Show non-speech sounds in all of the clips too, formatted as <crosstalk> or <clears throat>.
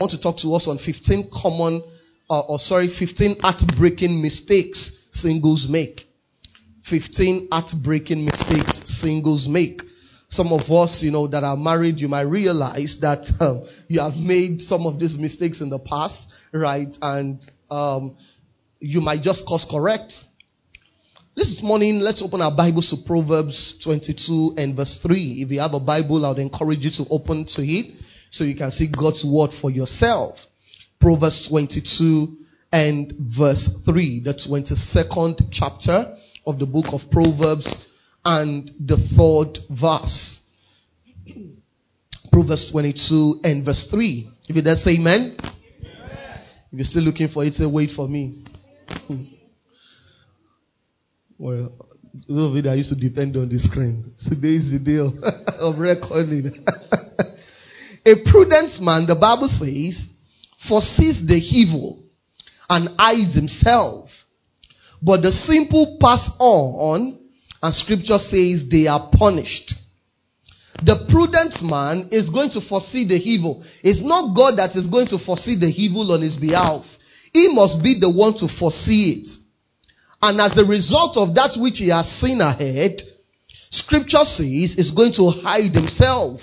I want to talk to us on 15 common, uh, or sorry, 15 heartbreaking mistakes singles make. 15 heartbreaking mistakes singles make. Some of us, you know, that are married, you might realize that um, you have made some of these mistakes in the past, right? And um, you might just course correct. This morning, let's open our Bibles to Proverbs 22 and verse 3. If you have a Bible, I would encourage you to open to it so you can see God's word for yourself. Proverbs 22 and verse 3, the 22nd chapter of the book of Proverbs and the third verse. Proverbs 22 and verse 3. If you dare say amen. If you're still looking for it, say wait for me. Hmm. well, those of you that used to depend on the screen, today is the day of, <laughs> of recording. <laughs> A prudent man, the Bible says, foresees the evil and hides himself. But the simple pass on, and scripture says they are punished. The prudent man is going to foresee the evil. It's not God that is going to foresee the evil on his behalf. He must be the one to foresee it. And as a result of that which he has seen ahead, scripture says is going to hide himself.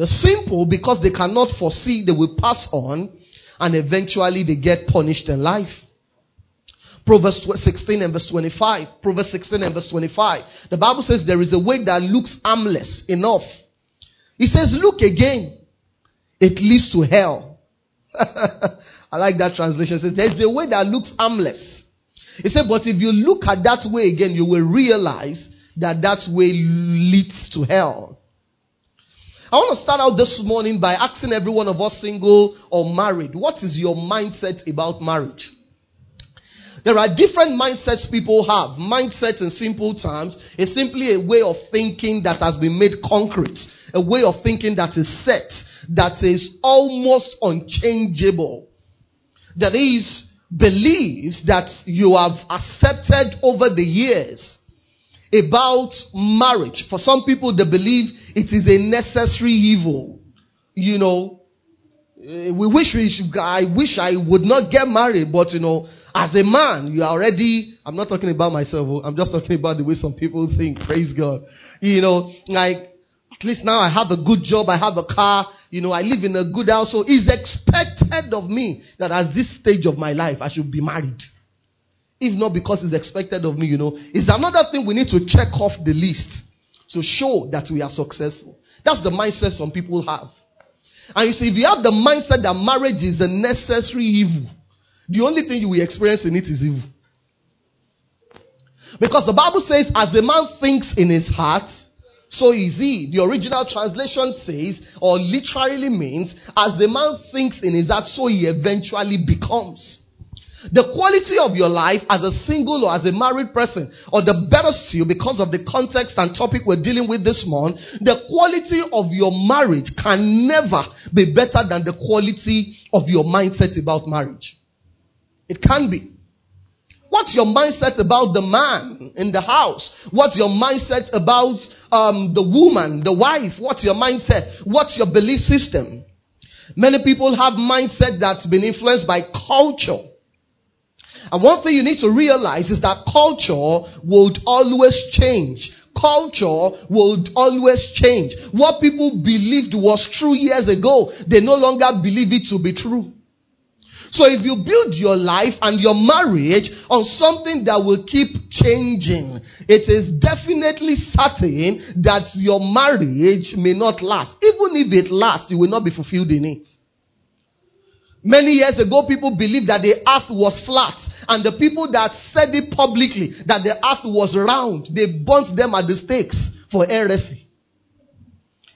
The simple, because they cannot foresee, they will pass on and eventually they get punished in life. Proverbs 16 and verse 25. Proverbs 16 and verse 25. The Bible says there is a way that looks harmless enough. It says, look again. It leads to hell. <laughs> I like that translation. It says, there's a way that looks harmless. He said, but if you look at that way again, you will realize that that way leads to hell. I want to start out this morning by asking every one of us, single or married, what is your mindset about marriage? There are different mindsets people have. Mindset in simple terms is simply a way of thinking that has been made concrete, a way of thinking that is set, that is almost unchangeable. That is, beliefs that you have accepted over the years about marriage. For some people, they believe it is a necessary evil. You know, eh, we wish we should, I wish I would not get married, but you know, as a man, you are already, I'm not talking about myself, oh, I'm just talking about the way some people think, praise God. You know, like, at least now I have a good job, I have a car, you know, I live in a good house, so it's expected of me that at this stage of my life, I should be married. If not because it's expected of me, you know, it's another thing we need to check off the list to show that we are successful. That's the mindset some people have. And you see, if you have the mindset that marriage is a necessary evil, the only thing you will experience in it is evil. Because the Bible says, as the man thinks in his heart, so is he. The original translation says, or literally means, as the man thinks in his heart, so he eventually becomes. The quality of your life as a single or as a married person, or the better still, because of the context and topic we're dealing with this month, the quality of your marriage can never be better than the quality of your mindset about marriage. It can be. What's your mindset about the man in the house? What's your mindset about um, the woman, the wife? What's your mindset? What's your belief system? Many people have mindset that's been influenced by culture. And one thing you need to realize is that culture would always change. Culture would always change. What people believed was true years ago, they no longer believe it to be true. So if you build your life and your marriage on something that will keep changing, it is definitely certain that your marriage may not last. Even if it lasts, you will not be fulfilled in it. Many years ago, people believed that the earth was flat. And the people that said it publicly, that the earth was round, they burnt them at the stakes for heresy.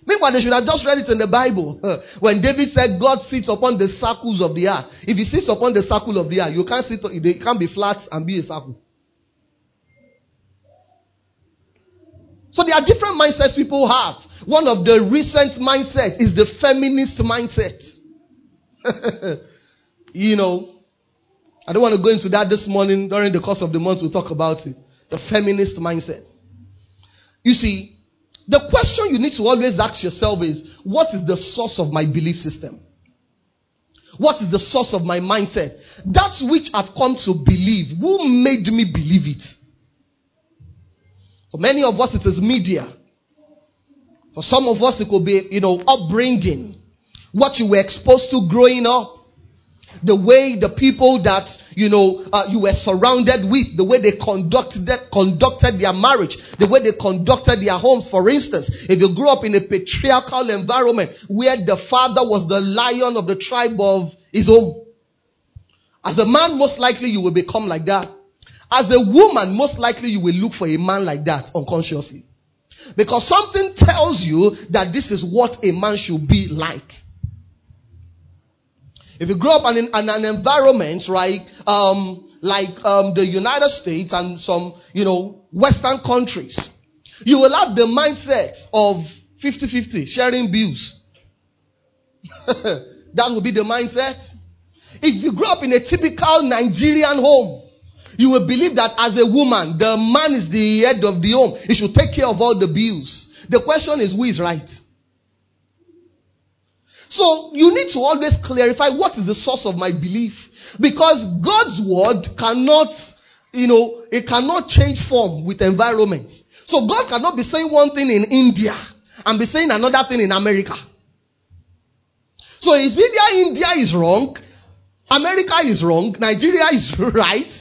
Meanwhile, they should have just read it in the Bible. <laughs> When David said, God sits upon the circles of the earth. If he sits upon the circle of the earth, you can't sit, it can't be flat and be a circle. So there are different mindsets people have. One of the recent mindsets is the feminist mindset. <laughs> you know, I don't want to go into that this morning. During the course of the month, we'll talk about it. The feminist mindset. You see, the question you need to always ask yourself is, what is the source of my belief system? What is the source of my mindset? That which I've come to believe. Who made me believe it? For many of us, it is media. For some of us, it could be, you know, upbringing. What you were exposed to growing up the way the people that you know uh, you were surrounded with, the way they conducted conducted their marriage, the way they conducted their homes. For instance, if you grew up in a patriarchal environment where the father was the lion of the tribe of his own, as a man, most likely you will become like that. As a woman, most likely you will look for a man like that unconsciously. Because something tells you that this is what a man should be like. If you grow up in, in an environment, right, um, like um, the United States and some, you know, Western countries, you will have the mindset of 50-50, sharing bills. <laughs> that will be the mindset. If you grow up in a typical Nigerian home, you will believe that as a woman, the man is the head of the home. He should take care of all the bills. The question is, who is right? So you need to always clarify what is the source of my belief. Because God's word cannot, you know, it cannot change form with environment. So God cannot be saying one thing in India and be saying another thing in America. So is either India is wrong, America is wrong, Nigeria is <laughs> right,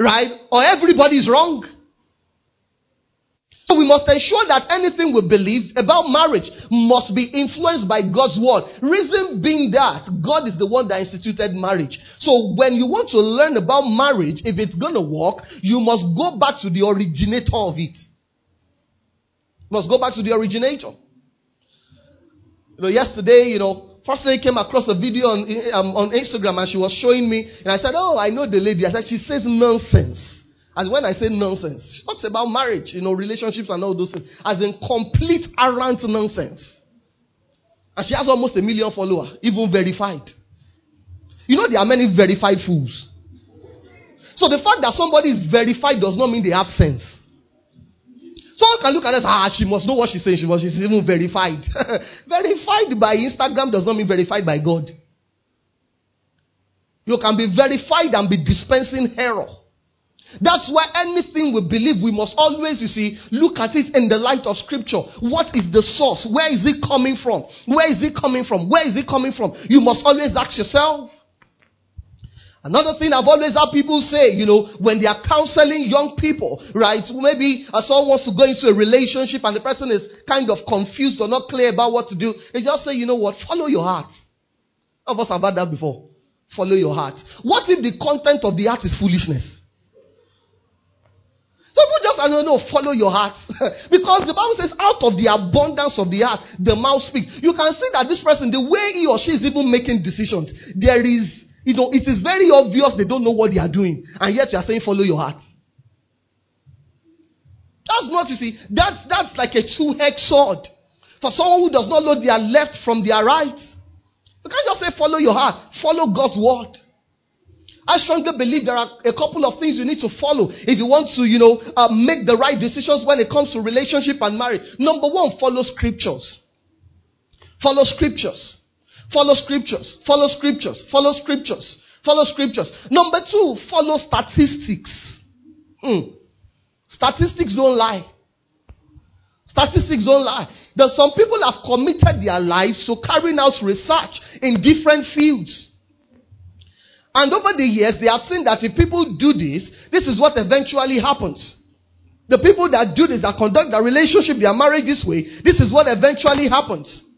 right, or everybody is wrong. So we must ensure that anything we believe about marriage must be influenced by God's word. Reason being that God is the one that instituted marriage. So when you want to learn about marriage, if it's gonna work, you must go back to the originator of it. You must go back to the originator. You know, yesterday, you know, first I came across a video on, um, on Instagram and she was showing me, and I said, Oh, I know the lady. I said, She says nonsense. As when I say nonsense, she talks about marriage, you know, relationships and all those things, as in complete arrant nonsense. And she has almost a million followers, even verified. You know, there are many verified fools. So the fact that somebody is verified does not mean they have sense. Someone can look at us, ah, she must know what she's saying. She must, she's even verified. <laughs> verified by Instagram does not mean verified by God. You can be verified and be dispensing error. That's why anything we believe, we must always, you see, look at it in the light of scripture. What is the source? Where is it coming from? Where is it coming from? Where is it coming from? You must always ask yourself. Another thing I've always had people say, you know, when they are counseling young people, right? Maybe uh, someone wants to go into a relationship and the person is kind of confused or not clear about what to do. They just say, you know what? Follow your heart. All of us have had that before. Follow your heart. What if the content of the heart is foolishness? People just, I don't know, follow your heart. <laughs> because the Bible says, out of the abundance of the heart, the mouth speaks. You can see that this person, the way he or she is even making decisions, there is, you know, it is very obvious they don't know what they are doing. And yet you are saying, follow your heart. That's not, you see, that's, that's like a two-edged sword. For someone who does not know their left from their right. You can't just say, follow your heart. Follow God's word. I strongly believe there are a couple of things you need to follow if you want to, you know, uh, make the right decisions when it comes to relationship and marriage. Number one, follow scriptures. Follow scriptures. Follow scriptures. Follow scriptures. Follow scriptures. Follow scriptures. Number two, follow statistics. Hmm. Statistics don't lie. Statistics don't lie. That some people have committed their lives to carrying out research in different fields. And over the years, they have seen that if people do this, this is what eventually happens. The people that do this, that conduct their relationship, their marriage this way, this is what eventually happens.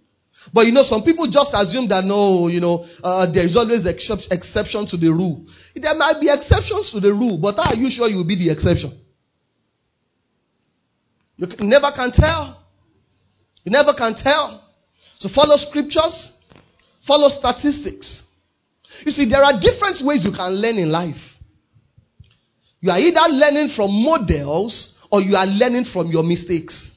But you know, some people just assume that no, you know, uh, there is always exception, exception to the rule. There might be exceptions to the rule, but are you sure you will be the exception? You never can tell. You never can tell. So follow scriptures, follow statistics. You see, there are different ways you can learn in life. You are either learning from models or you are learning from your mistakes.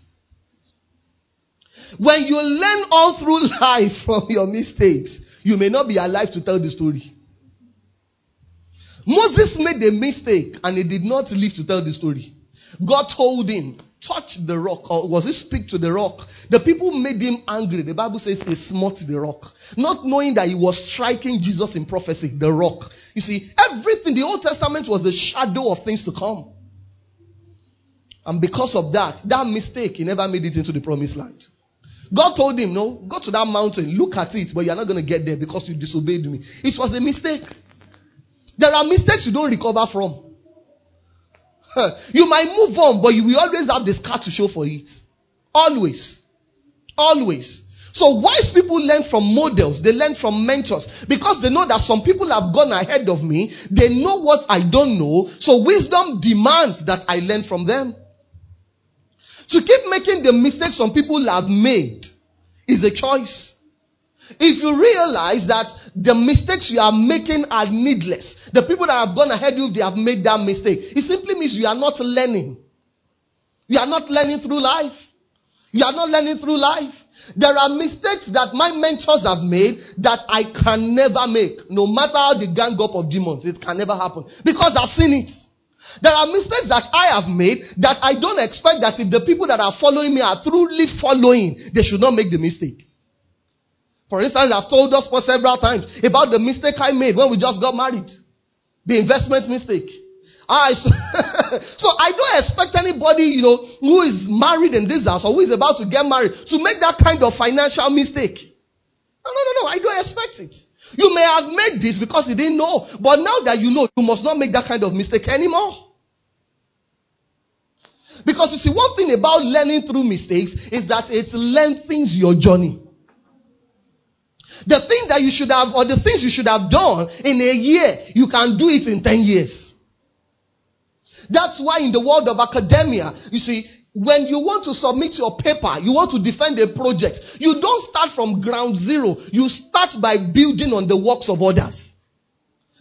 When you learn all through <laughs> life from your mistakes, you may not be alive to tell the story. Moses made a mistake and he did not live to tell the story. God told him touch the rock, or was he speak to the rock? The people made him angry. The Bible says he smote the rock, not knowing that he was striking Jesus in prophecy, the rock. You see, everything, the Old Testament was a shadow of things to come. And because of that, that mistake, he never made it into the promised land. God told him, No, go to that mountain, look at it, but you're not going to get there because you disobeyed me. It was a mistake. There are mistakes you don't recover from. <laughs> You might move on, but you will always have the scar to show for it. Always. Always. So wise people learn from models, they learn from mentors because they know that some people have gone ahead of me, they know what I don't know, so wisdom demands that I learn from them. To keep making the mistakes some people have made is a choice. If you realize that the mistakes you are making are needless, the people that have gone ahead you, they have made that mistake. It simply means you are not learning. You are not learning through life. You are not learning through life. There are mistakes that my mentors have made that I can never make. No matter how they gang up of demons, it can never happen. Because I've seen it. There are mistakes that I have made that I don't expect that if the people that are following me are truly following, they should not make the mistake. For instance, I've told us for several times about the mistake I made when we just got married. The investment mistake. Ah, I, so, <laughs> so I don't expect anybody, you know, who is married in this house or who is about to get married to make that kind of financial mistake. No, no, no, no. I don't expect it. You may have made this because you didn't know. But now that you know, you must not make that kind of mistake anymore. Because you see, one thing about learning through mistakes is that it lengthens your journey. The thing that you should have, or the things you should have done in a year, you can do it in 10 years. That's why in the world of academia, you see, when you want to submit your paper, you want to defend a project, you don't start from ground zero. You start by building on the works of others.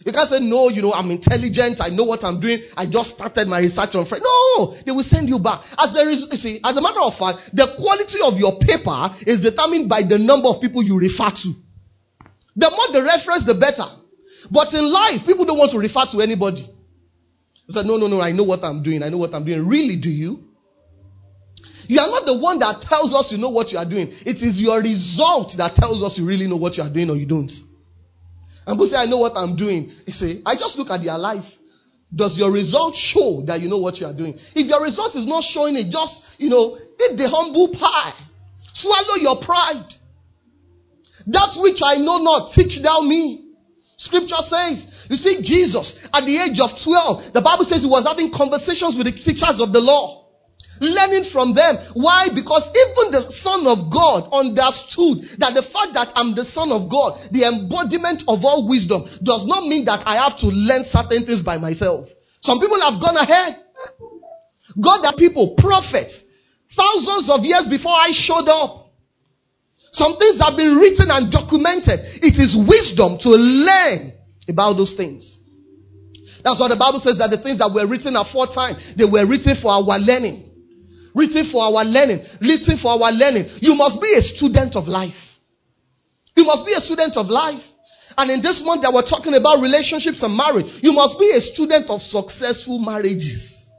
You can't say, no, you know, I'm intelligent. I know what I'm doing. I just started my research on Friday. No, they will send you back. As you see, as a matter of fact, the quality of your paper is determined by the number of people you refer to. The more the reference, the better. But in life, people don't want to refer to anybody. They say, no, no, no, I know what I'm doing. I know what I'm doing. Really, do you? You are not the one that tells us you know what you are doing. It is your result that tells us you really know what you are doing or you don't. And people say, I know what I'm doing. You say, I just look at their life. Does your result show that you know what you are doing? If your result is not showing it, just, you know, eat the humble pie. Swallow your pride. That which I know not, teach thou me. Scripture says, you see, Jesus, at the age of 12, the Bible says he was having conversations with the teachers of the law learning from them. Why? Because even the Son of God understood that the fact that I'm the Son of God, the embodiment of all wisdom, does not mean that I have to learn certain things by myself. Some people have gone ahead. God are people, prophets, thousands of years before I showed up. Some things have been written and documented. It is wisdom to learn about those things. That's why the Bible says that the things that were written aforetime, they were written for our learning. Written for our learning. Written for our learning. You must be a student of life. You must be a student of life. And in this month that we're talking about relationships and marriage, you must be a student of successful marriages.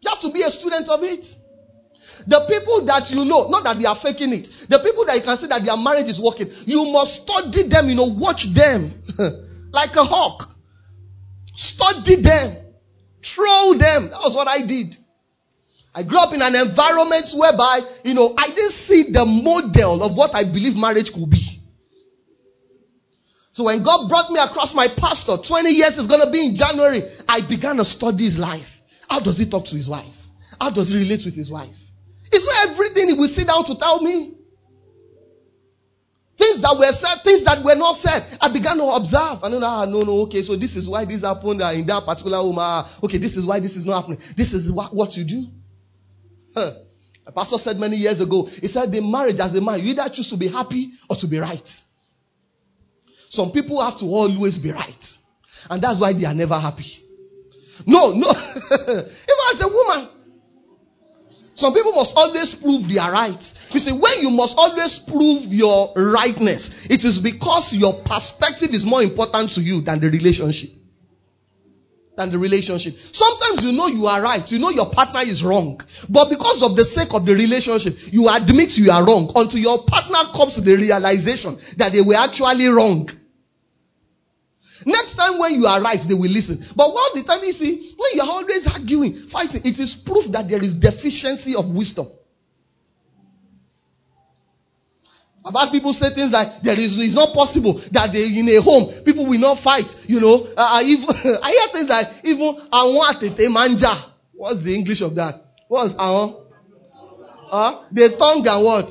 You have to be a student of it. The people that you know, not that they are faking it, the people that you can see that their marriage is working, you must study them, you know, watch them <laughs> like a hawk. Study them. Throw them. That was what I did. I grew up in an environment whereby, you know, I didn't see the model of what I believe marriage could be. So when God brought me across my pastor, 20 years is going to be in January, I began to study his life. How does he talk to his wife? How does he relate with his wife? It's not everything he will sit down to tell me. Things that were said, things that were not said. I began to observe. I know, ah, no, no, okay, so this is why this happened uh, in that particular home. Uh, okay, this is why this is not happening. This is what, what you do. Huh. A pastor said many years ago, he said, the marriage as a man, you either choose to be happy or to be right. Some people have to always be right. And that's why they are never happy. No, no. <laughs> Even as a woman, some people must always prove they are right. You see, when you must always prove your rightness, it is because your perspective is more important to you than the relationship. than the relationship. Sometimes you know you are right, you know your partner is wrong, but because of the sake of the relationship, you admit you are wrong until your partner comes to the realization that they were actually wrong. Next time when you are right, they will listen. But all the time you see, when you are always arguing, fighting, it is proof that there is deficiency of wisdom. I've had people say things like there is it's not possible that they in a home people will not fight. You know, uh, <laughs> I hear things like even I want manja. What's the English of that? What's awon? Uh, the tongue and what?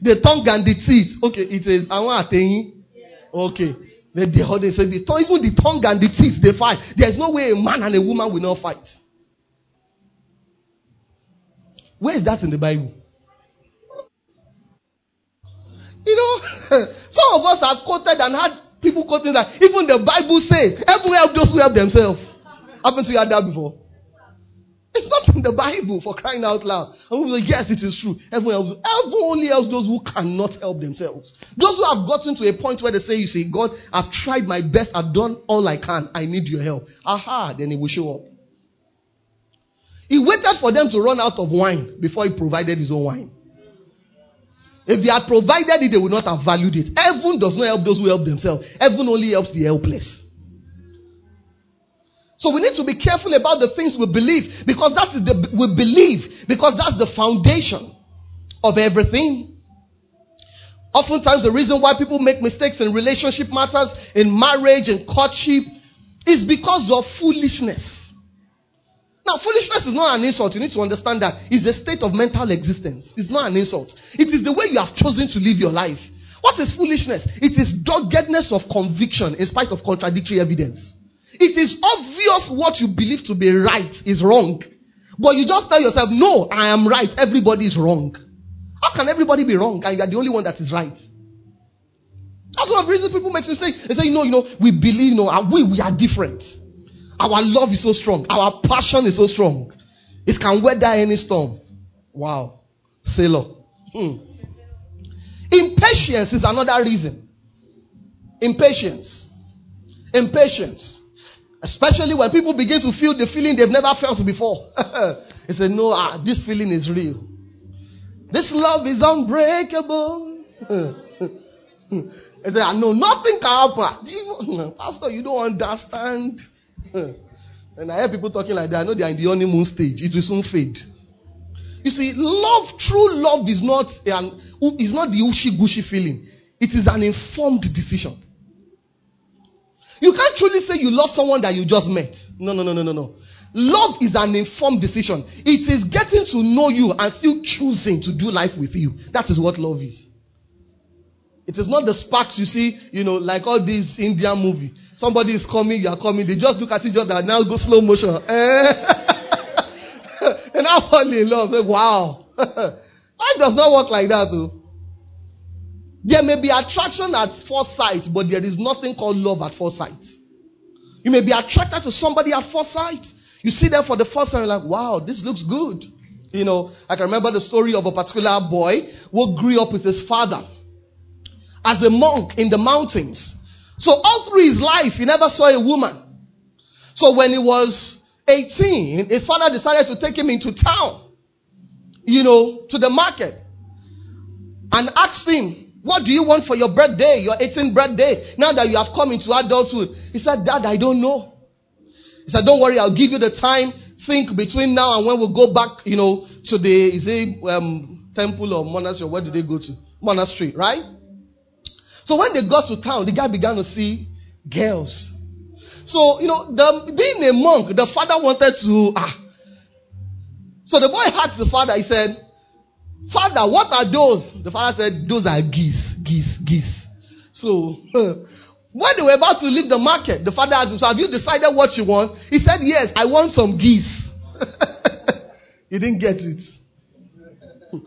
The tongue and the teeth. Okay, it is I want. Okay. The, the, they say the tongue, even the tongue and the teeth they fight. There's no way a man and a woman will not fight. Where is that in the Bible? You know, <laughs> some of us have quoted and had people quoting that even the Bible says, "Everyone help those who help themselves." Haven't you that before? It's not in the Bible for crying out loud. And we say, yes, it is true. Everyone, helps, everyone only helps those who cannot help themselves. Those who have gotten to a point where they say, you see, God, I've tried my best. I've done all I can. I need your help. Aha, then he will show up. He waited for them to run out of wine before he provided his own wine. If he had provided it, they would not have valued it. Heaven does not help those who help themselves. Heaven only helps the helpless. So we need to be careful about the things we believe because that's the we believe because that's the foundation of everything. Oftentimes the reason why people make mistakes in relationship matters, in marriage and courtship is because of foolishness. Now, foolishness is not an insult. You need to understand that it's a state of mental existence. It's not an insult. It is the way you have chosen to live your life. What is foolishness? It is doggedness of conviction in spite of contradictory evidence. It is obvious what you believe to be right is wrong. But you just tell yourself, no, I am right. Everybody is wrong. How can everybody be wrong and you are the only one that is right? That's one of the reasons people make say, they say, you know, you know, we believe, you know, we, we are different. Our love is so strong. Our passion is so strong. It can weather any storm. Wow. Sailor. Hmm. Impatience is another reason. Impatience. Impatience. Especially when people begin to feel the feeling they've never felt before. <laughs> they say, no, ah, this feeling is real. This love is unbreakable. <laughs> they say, ah, no, nothing can happen. <laughs> Pastor, you don't understand. and I hear people talking like that. I know they are in the honeymoon stage. It will soon fade. You see, love, true love is not an is not the ushy gushy feeling. It is an informed decision. You can't truly say you love someone that you just met. No, no, no, no, no, no. Love is an informed decision. It is getting to know you and still choosing to do life with you. That is what love is. It is not the sparks you see, you know, like all these Indian movie. Somebody is coming, you are coming. They just look at each other and now go slow motion. And now fall in love. Like, wow. <laughs> Life does not work like that, though. There may be attraction at first sight, but there is nothing called love at first sight. You may be attracted to somebody at first sight. You see them for the first time, you're like, wow, this looks good. You know, I can remember the story of a particular boy who grew up with his father as a monk in the mountains. So all through his life, he never saw a woman. So when he was 18, his father decided to take him into town, you know, to the market and asked him, what do you want for your birthday, your 18th birthday, now that you have come into adulthood? He said, Dad, I don't know. He said, don't worry, I'll give you the time. Think between now and when we go back, you know, to the, is it, um, temple or monastery, where did they go to? Monastery, right? So when they got to town, the guy began to see girls. So, you know, the, being a monk, the father wanted to, ah. So the boy asked the father, he said, Father, what are those? The father said, Those are geese, geese, geese. So, <laughs> when they were about to leave the market, the father asked him, So have you decided what you want? He said, Yes, I want some geese. <laughs> he didn't get it. <laughs>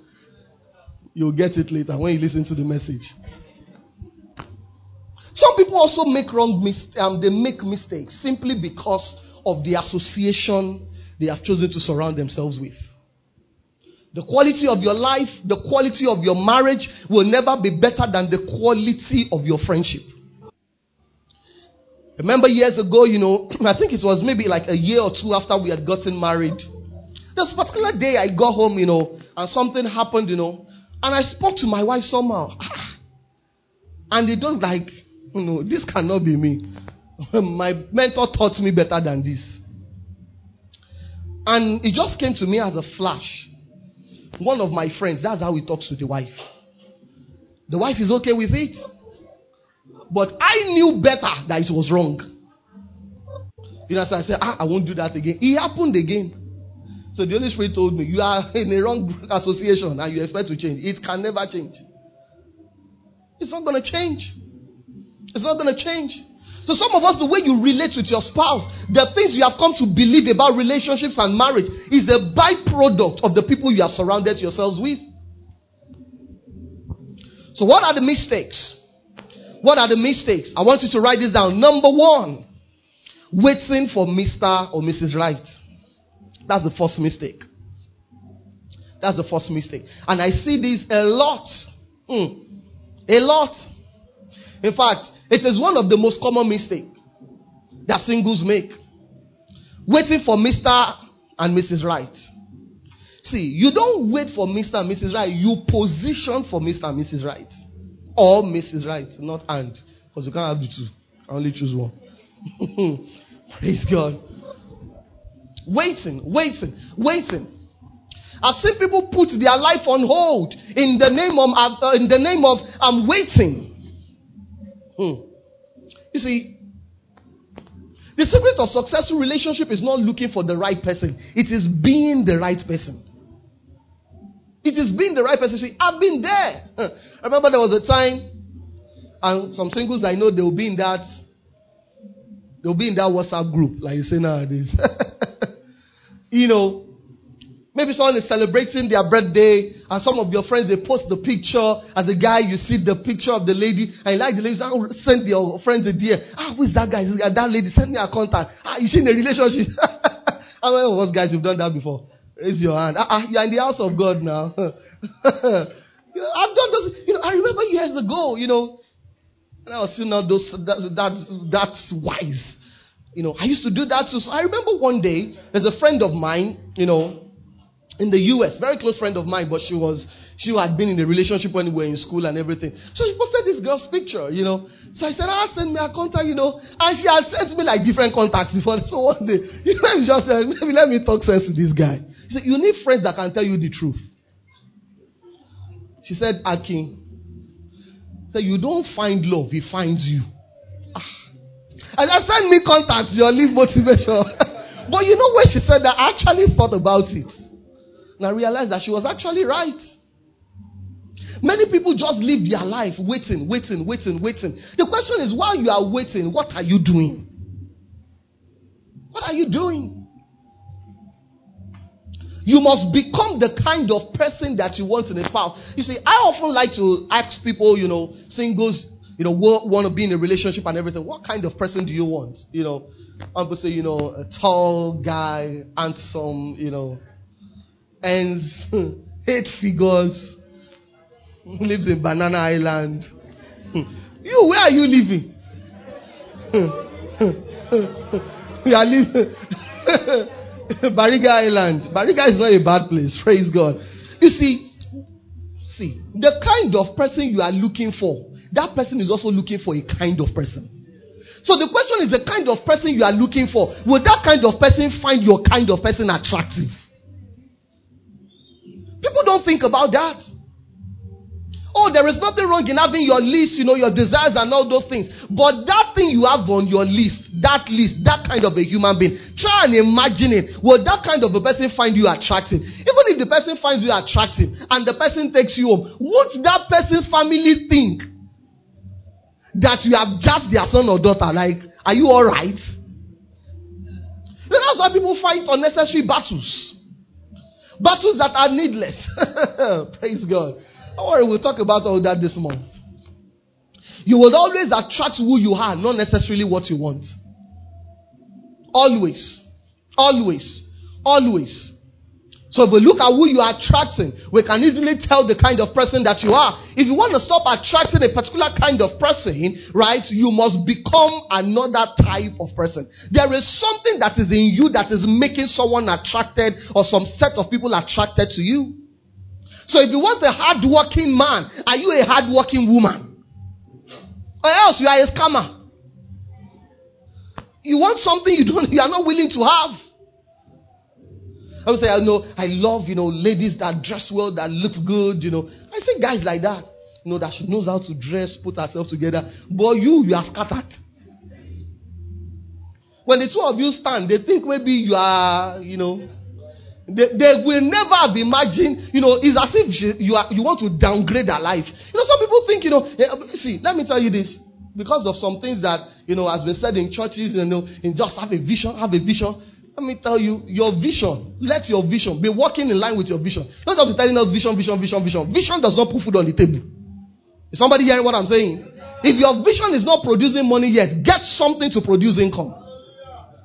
You'll get it later when you listen to the message. Some people also make wrong mistakes. Um, they make mistakes simply because of the association they have chosen to surround themselves with. The quality of your life, the quality of your marriage will never be better than the quality of your friendship. remember years ago, you know, <clears throat> I think it was maybe like a year or two after we had gotten married. This particular day I got home, you know, and something happened, you know, and I spoke to my wife somehow. <laughs> And they don't like, you know, this cannot be me. <laughs> my mentor taught me better than this. And it just came to me as a flash. One of my friends, that's how he talks to the wife. The wife is okay with it. But I knew better that it was wrong. You know, so I said, ah, I won't do that again. It happened again. So the Holy Spirit told me, You are in a wrong association and you expect to change. It can never change. It's not going to change. It's not going to change. So some of us, the way you relate with your spouse, the things you have come to believe about relationships and marriage is a byproduct of the people you have surrounded yourselves with. So what are the mistakes? What are the mistakes? I want you to write this down. Number one, waiting for Mr. or Mrs. Right. That's the first mistake. That's the first mistake. And I see this a lot. Mm. A lot. In fact, it is one of the most common mistakes that singles make. Waiting for Mr. and Mrs. Right. See, you don't wait for Mr. and Mrs. Right, you position for Mr. and Mrs. Right. Or Mrs. Right, not and. Because you can't have the two. I only choose one. <laughs> Praise God. Waiting, waiting, waiting. I've seen people put their life on hold in the name of uh, in the name of I'm waiting. Hmm. You see, the secret of successful relationship is not looking for the right person. It is being the right person. It is being the right person. See, I've been there. I remember there was a time, and some singles I know they will be in that. They'll be in that WhatsApp group, like you say nowadays. <laughs> you know, maybe someone is celebrating their birthday, and some of your friends they post the picture. As a guy, you see the picture of the lady, and you like the lady, so send your friends a dear. Ah, who is that guy? That lady, send me a contact. Ah, you she in a relationship? How many of us guys have done that before? Raise your hand. Ah, ah you're in the house of God now. <laughs> you know, I've done those. You know, I remember years ago. You know, and I was seeing all those that, that that's wise. You know, I used to do that too. So I remember one day, there's a friend of mine, you know, in the US, very close friend of mine, but she was, she had been in a relationship when we were in school and everything. So she posted this girl's picture, you know. So I said, ah, send me a contact, you know. And she had sent me like different contacts before. <laughs> So one day, <laughs> you know, just said, maybe let me talk sense to this guy. He said, you need friends that can tell you the truth. She said, Akin, said, you don't find love, he finds you. And I send me contacts, your leave motivation. <laughs> but you know when she said that, I actually thought about it. And I realized that she was actually right. Many people just live their life waiting, waiting, waiting, waiting. The question is, while you are waiting, what are you doing? What are you doing? You must become the kind of person that you want in a spouse. You see, I often like to ask people, you know, singles, you know, want to be in a relationship and everything. What kind of person do you want? You know, I'm going to say, you know, a tall guy, handsome, you know, ends, <laughs> eight figures, lives in Banana Island. <laughs> You, where are you living? <laughs> you are living Bariga Island. Bariga is not a bad place. Praise God. You see, see, the kind of person you are looking for that person is also looking for a kind of person. So the question is the kind of person you are looking for. Will that kind of person find your kind of person attractive? People don't think about that. Oh, there is nothing wrong in having your list, you know, your desires and all those things. But that thing you have on your list, that list, that kind of a human being, try and imagine it. Will that kind of a person find you attractive? Even if the person finds you attractive and the person takes you home, won't that person's family think that you have just their son or daughter. Like, are you all right? that's why people fight unnecessary battles. Battles that are needless. <laughs> Praise God. Don't worry, we'll talk about all that this month. You will always attract who you are, not necessarily what you want. Always. Always. Always. So if we look at who you are attracting, we can easily tell the kind of person that you are. If you want to stop attracting a particular kind of person, right, you must become another type of person. There is something that is in you that is making someone attracted or some set of people attracted to you. So if you want a hardworking man, are you a hardworking woman? Or else you are a scammer. You want something you don't, you are not willing to have. I would say, I know, I love, you know, ladies that dress well, that looks good, you know. I say guys like that, you know, that she knows how to dress, put herself together. But you, you are scattered. When the two of you stand, they think maybe you are, you know, they, they will never have imagined, you know, it's as if she, you are, you want to downgrade their life. You know, some people think, you know, eh, see, let me tell you this. Because of some things that, you know, has been said in churches, you know, in just have a vision, have a vision. Let me tell you, your vision, let your vision be working in line with your vision. Not just be telling us vision, vision, vision, vision. Vision does not put food on the table. Is somebody hearing what I'm saying? If your vision is not producing money yet, get something to produce income.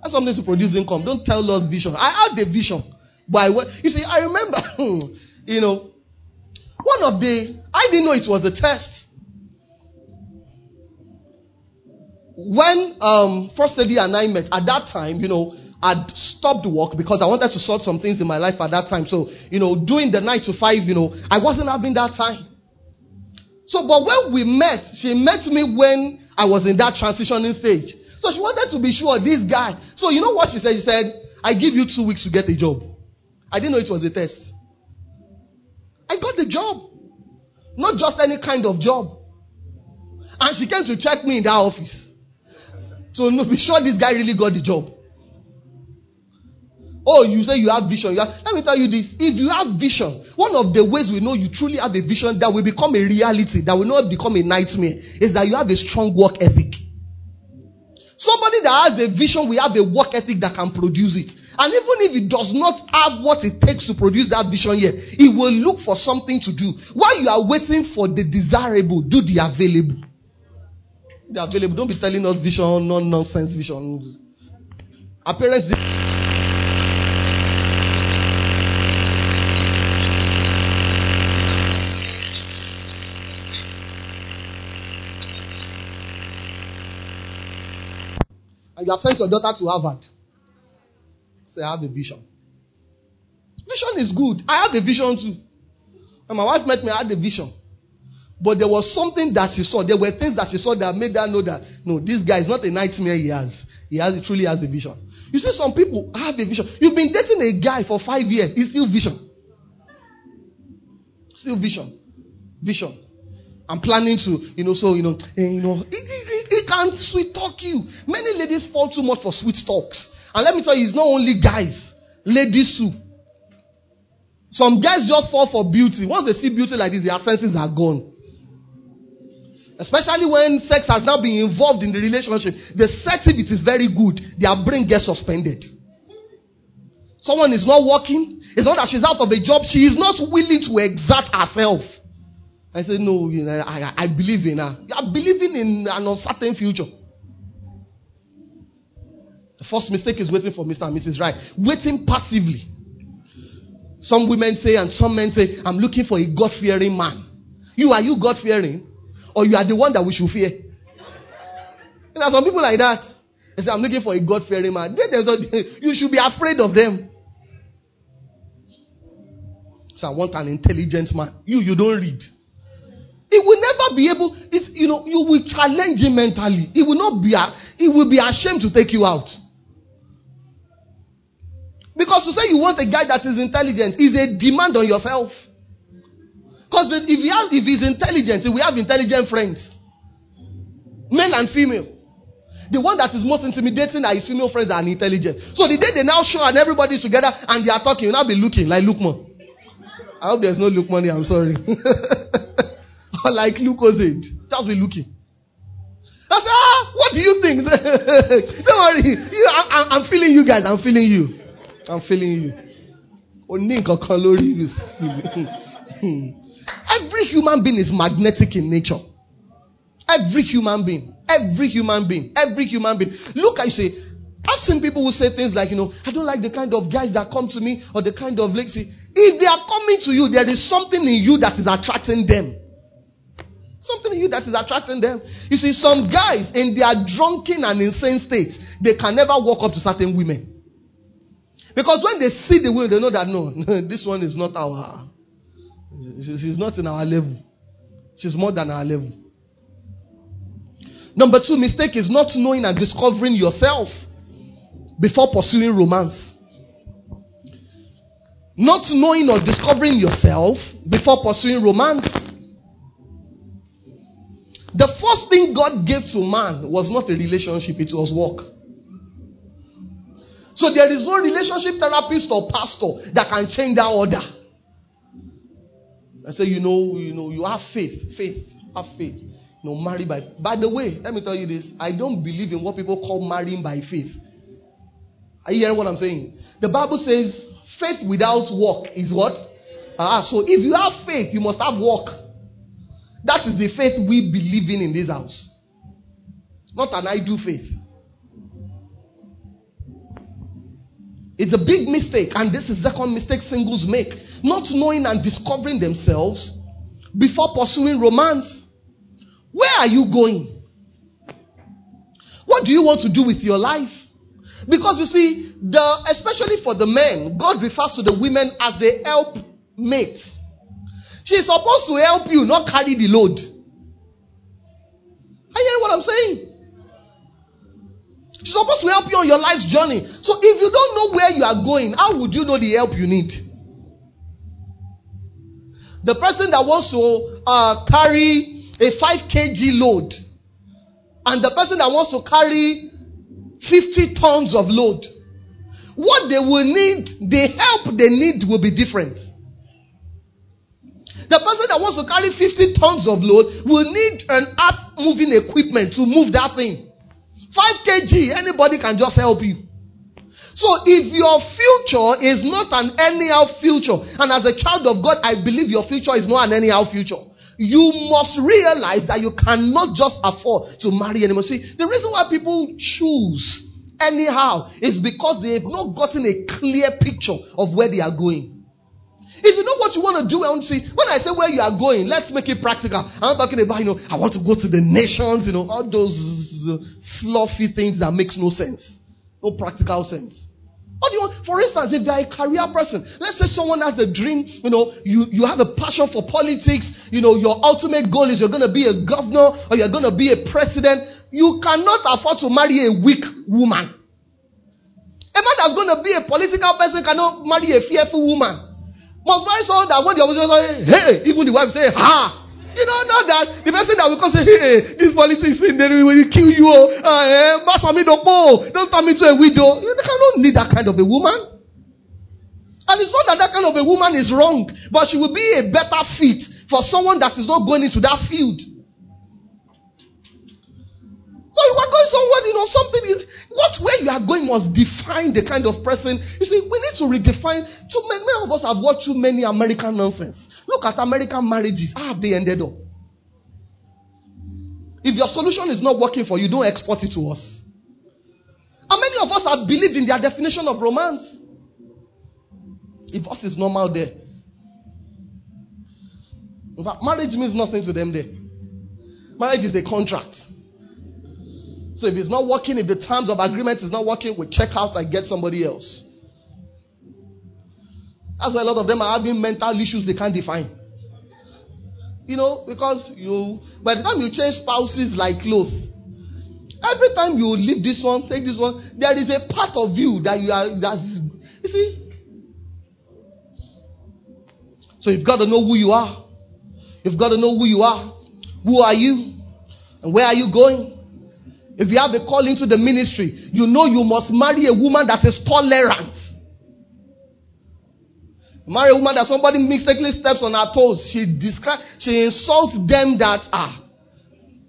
Get something to produce income. Don't tell us vision. I had the vision. But I, you see, I remember, <laughs> you know, one of the, I didn't know it was a test. When um, First Lady and I met, at that time, you know, I'd stopped work because I wanted to sort some things in my life at that time. So, you know, doing the nine to five, you know, I wasn't having that time. So, but when we met, she met me when I was in that transitioning stage. So she wanted to be sure this guy. So you know what she said? She said, I give you two weeks to get a job. I didn't know it was a test. I got the job. Not just any kind of job. And she came to check me in that office. So no, be sure this guy really got the job. Oh, you say you have vision. You have, let me tell you this. If you have vision, one of the ways we know you truly have a vision that will become a reality, that will not become a nightmare, is that you have a strong work ethic. Somebody that has a vision will have a work ethic that can produce it. And even if it does not have what it takes to produce that vision yet, it will look for something to do. While you are waiting for the desirable, do the available. The available. Don't be telling us vision, non nonsense vision. Parents. And you have sent your daughter to Harvard. Say, I have a vision. Vision is good. I have a vision too. When my wife met me, I had a vision. But there was something that she saw. There were things that she saw that made her know that no, this guy is not a nightmare he has. He has he truly has a vision. You see, some people have a vision. You've been dating a guy for five years, it's still vision. Still vision. Vision. I'm planning to, you know, so you know, eh, you know, he, he, he can sweet talk you. Many ladies fall too much for sweet talks. And let me tell you, it's not only guys, ladies too. Some guys just fall for beauty. Once they see beauty like this, their senses are gone. Especially when sex has now been involved in the relationship. The sex, if it is very good, their brain gets suspended. Someone is not working. It's not that she's out of a job. She is not willing to exert herself. I said, No, you know, I, I believe in her. You are believing in an uncertain future. The first mistake is waiting for Mr. and Mrs. Right. Waiting passively. Some women say, and some men say, I'm looking for a God fearing man. You are you God fearing? Or you are the one that we should fear? There are some people like that. They say, I'm looking for a God fearing man. you should be afraid of them. So I want an intelligent man. You, you don't read. He will never be able, it's, you know, you will challenge him mentally. He will not be, he will be ashamed to take you out. Because to say you want a guy that is intelligent is a demand on yourself. Because if, he has, if he's intelligent, we have intelligent friends. Male and female. The one that is most intimidating are his female friends are intelligent. So the day they now show and everybody's together and they are talking, you'll now be looking like Lukman. I hope there's no Lukman here, I'm sorry. <laughs> Or <laughs> like Lucozade. Just be looking. I said, ah, what do you think? <laughs> Don't worry. You, I, am feeling you guys. I'm feeling you. I'm feeling you. <laughs> Every human being is magnetic in nature. Every human being. Every human being. Every human being. Look, I say, I've seen people who say things like, you know, I don't like the kind of guys that come to me or the kind of ladies. If they are coming to you, there is something in you that is attracting them. Something in you that is attracting them. You see, some guys in their drunken and insane states, they can never walk up to certain women. Because when they see the women, they know that no, <laughs> this one is not our, she's not in our level. She's more than our level. Number two mistake is not knowing and discovering yourself before pursuing romance. Not knowing or discovering yourself before pursuing romance. The first thing God gave to man was not a relationship, it was work. So there is no relationship therapist or pastor that can change that order. I say, you know, you know, you have faith, faith, have faith. You know, marry by. By the way, let me tell you this: I don't believe in what people call marrying by faith. Are you hearing what I'm saying? The Bible says faith without work is what? Ah, so if you have faith, you must have work. That is the faith we believe in in this house. Not an I do faith. It's a big mistake, and this is the second mistake singles make. Not knowing and discovering themselves before pursuing romance. Where are you going? What do you want to do with your life? Because you see, the especially for the men, God refers to the women as the help mates. She's supposed to help you, not carry the load. Are you hearing what I'm saying? She's supposed to help you on your life's journey. So if you don't know where you are going, how would you know the help you need? The person that wants to uh, carry a 5 kg load and the person that wants to carry 50 tons of load, what they will need, the help they need will be different. Person that wants to carry 50 tons of load will need an earth moving equipment to move that thing. 5 kg, anybody can just help you. So if your future is not an anyhow future, and as a child of God, I believe your future is not an anyhow future. You must realize that you cannot just afford to marry anymore. See, the reason why people choose anyhow is because they have not gotten a clear picture of where they are going. If you know what you want to do, I want to see. When I say where you are going, let's make it practical. I'm talking about, you know, I want to go to the nations, you know, all those fluffy things that makes no sense. No practical sense. What do you want? For instance, if you are a career person, let's say someone has a dream, you know, you, you have a passion for politics, you know, your ultimate goal is you're going to be a governor or you're going to be a president. You cannot afford to marry a weak woman. A man that's going to be a political person cannot marry a fearful woman. Must marry someone that when the opposition say, hey, even the wife say, ha. You know, not that the person that will come say, hey, this politics thing, they will kill you. Uh, eh, don't don't turn me to a widow. You cannot need that kind of a woman. And it's not that that kind of a woman is wrong, but she will be a better fit for someone that is not going into that field. You are going somewhere, you know, something. What where you are going must define the kind of person. You see, we need to redefine. Too many, many of us have watched too many American nonsense. Look at American marriages. How have they ended up? If your solution is not working for you, don't export it to us. And many of us have believed in their definition of romance. If us is normal there. In fact, marriage means nothing to them there. Marriage is a contract. So if it's not working, if the terms of agreement is not working, we check out and get somebody else. That's why a lot of them are having mental issues they can't define. You know, because you, by the time you change spouses like clothes, every time you leave this one, take this one, there is a part of you that you are, that's, you see. So you've got to know who you are. You've got to know who you are. Who are you? And where are you going? If you have a call into the ministry, you know you must marry a woman that is tolerant. Marry a woman that somebody mistakenly steps on her toes. She describe, she insults them that ah,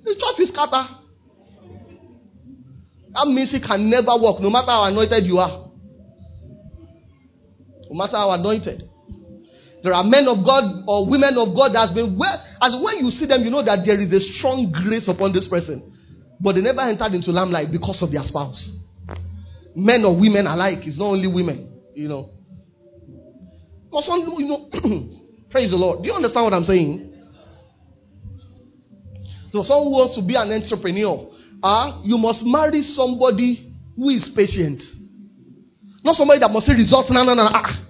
the church will scatter. That means it can never work, no matter how anointed you are. No matter how anointed. There are men of God or women of God that has been well, as when you see them, you know that there is a strong grace upon this person. But they never entered into lamplight because of their spouse. men or women alike. It's not only women, you know. Some, you know, <clears throat> praise the Lord. Do you understand what I'm saying? So someone wants to be an entrepreneur, uh, you must marry somebody who is patient. Not somebody that must see results. No, no, no. Ah.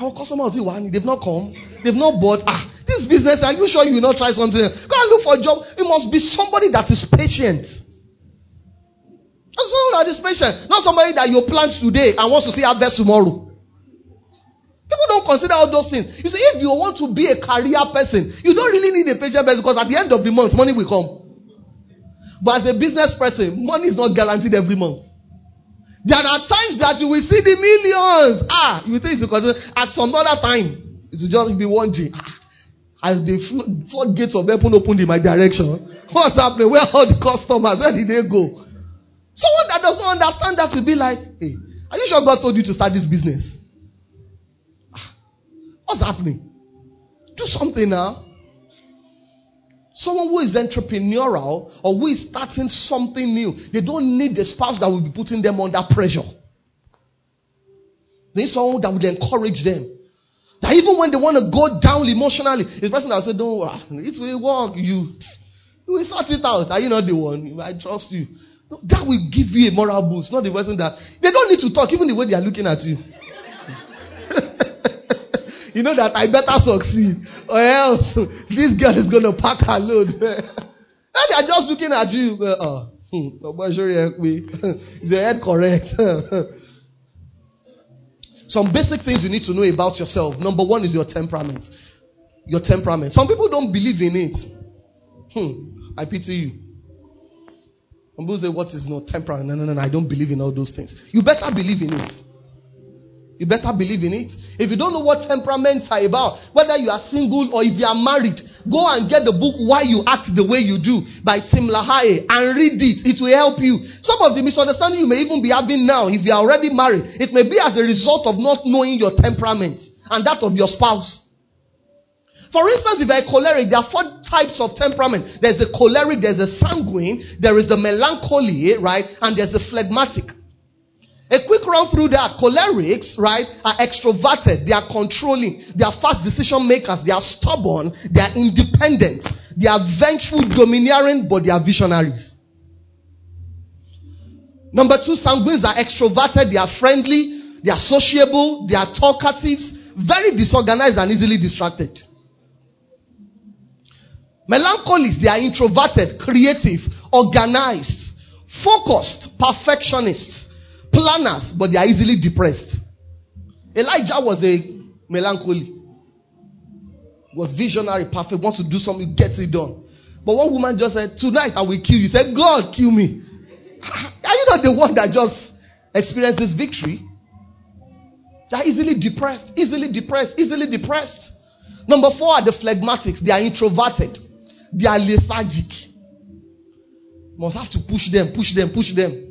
Our customers, they've not come. They've not bought. Ah, this business, are you sure you will not try something? Go and look for a job. It must be somebody that is patient. That's not that is patient. Not somebody that you plant today and wants to see harvest tomorrow. People don't consider all those things. You see, if you want to be a career person, you don't really need a patient person because at the end of the month, money will come. But as a business person, money is not guaranteed every month. There are times that you will see the millions. Ah, you think it's because at some other time, it will just be wondering. Ah, as the floodgates of heaven opened in my direction, what's happening? Where are the customers? Where did they go? Someone that does not understand that will be like, hey, are you sure God told you to start this business? Ah, what's happening? Do something now. Someone who is entrepreneurial or who is starting something new, they don't need a spouse that will be putting them under pressure. They need someone that will encourage them. That even when they want to go down emotionally, the person that say, Don't worry, it will work. You, you will sort it out. Are you not the one? I trust you. No, that will give you a moral boost, not the person that they don't need to talk, even the way they are looking at you. <laughs> you know that I better succeed, or else this girl is going to pack her load. <laughs> and they are just looking at you. Uh, oh, <laughs> is your head correct? Some basic things you need to know about yourself. Number one is your temperament. Your temperament. Some people don't believe in it. Hmm, I pity you. Some people say, What is no temperament? No, no, no, no, I don't believe in all those things. You better believe in it. You better believe in it. If you don't know what temperaments are about, whether you are single or if you are married, go and get the book Why You Act the Way You Do by Tim LaHaye and read it. It will help you. Some of the misunderstanding you may even be having now, if you are already married, it may be as a result of not knowing your temperament and that of your spouse. For instance, if a choleric, there are four types of temperament. There's a choleric, there's a sanguine, there is the melancholy, right? And there's a phlegmatic. A quick run through that. Cholerics, right, are extroverted. They are controlling. They are fast decision makers. They are stubborn. They are independent. They are vengeful, domineering, but they are visionaries. Number two, sanguines are extroverted. They are friendly. They are sociable. They are talkatives. Very disorganized and easily distracted. Melancholics, they are introverted, creative, organized, focused, perfectionists planners, but they are easily depressed. Elijah was a melancholy, was visionary, perfect, wants to do something, gets it done. But one woman just said, Tonight I will kill you. Said, God, kill me. <laughs> Are you not the one that just experienced this victory? They are easily depressed, easily depressed, easily depressed. Number four are the phlegmatics. They are introverted. They are lethargic. Must have to push them, push them, push them.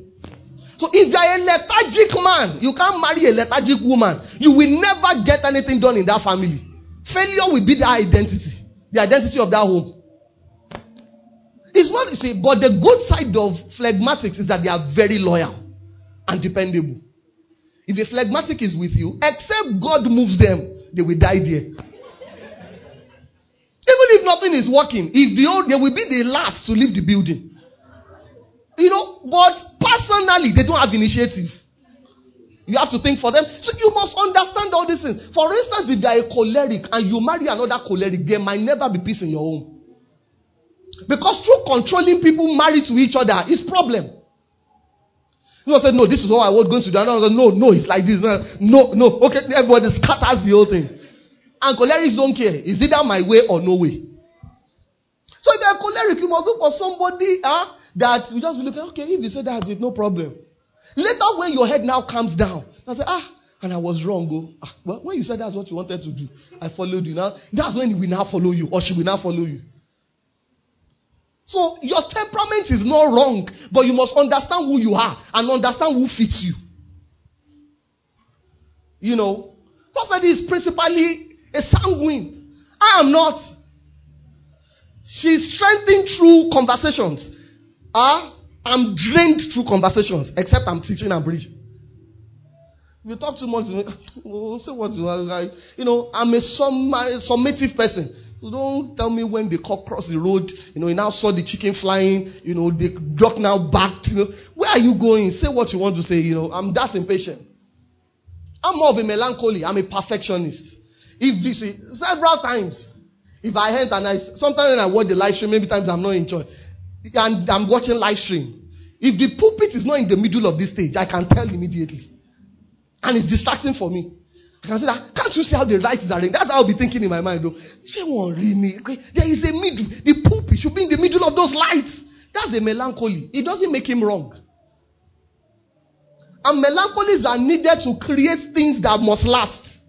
So if you are a lethargic man, you can't marry a lethargic woman. You will never get anything done in that family. Failure will be their identity, the identity of that home. It's not, you see, but the good side of phlegmatics is that they are very loyal and dependable. If a phlegmatic is with you, except God moves them, they will die there. Even if nothing is working, if the old, they will be the last to leave the building. You know, but personally, they don't have initiative. You have to think for them. So you must understand all these things. For instance, if you are a choleric and you marry another choleric, there might never be peace in your home. Because through controlling people married to each other is problem. You know, say, no, this is what I was going to do. Another, no, no, it's like this. No, no. Okay, everybody scatters the whole thing. And cholerics don't care. Is either my way or no way. So if you're choleric, you must look for somebody huh, that we just be looking, okay, if you say that's it, no problem. Later, when your head now comes down, I say, ah, and I was wrong. Go. Ah, well, when you said that's what you wanted to do, I followed you. Now, that's when we now follow you, or she will now follow you. So, your temperament is not wrong, but you must understand who you are and understand who fits you. You know, First lady is principally a sanguine. I am not. She's strengthened through conversations. Ah, I'm drained through conversations, except I'm teaching and preaching. you talk too much, <laughs> say what you like. You know, I'm a sum, summative person. So don't tell me when the cock crossed the road, you know, you now saw the chicken flying, you know, the duck now backed, you know. Where are you going? Say what you want to say, you know. I'm that impatient. I'm more of a melancholy. I'm a perfectionist. If you see, several times, if I enter and I, sometimes when I watch the live stream, maybe times I'm not enjoying, and I'm watching live stream. If the pulpit is not in the middle of this stage, I can tell immediately. And it's distracting for me. I can say that. Can't you see how the lights are arranged? That's how I'll be thinking in my mind. Though. There is a middle. The pulpit should be in the middle of those lights. That's a melancholy. It doesn't make him wrong. And melancholies are needed to create things that must last.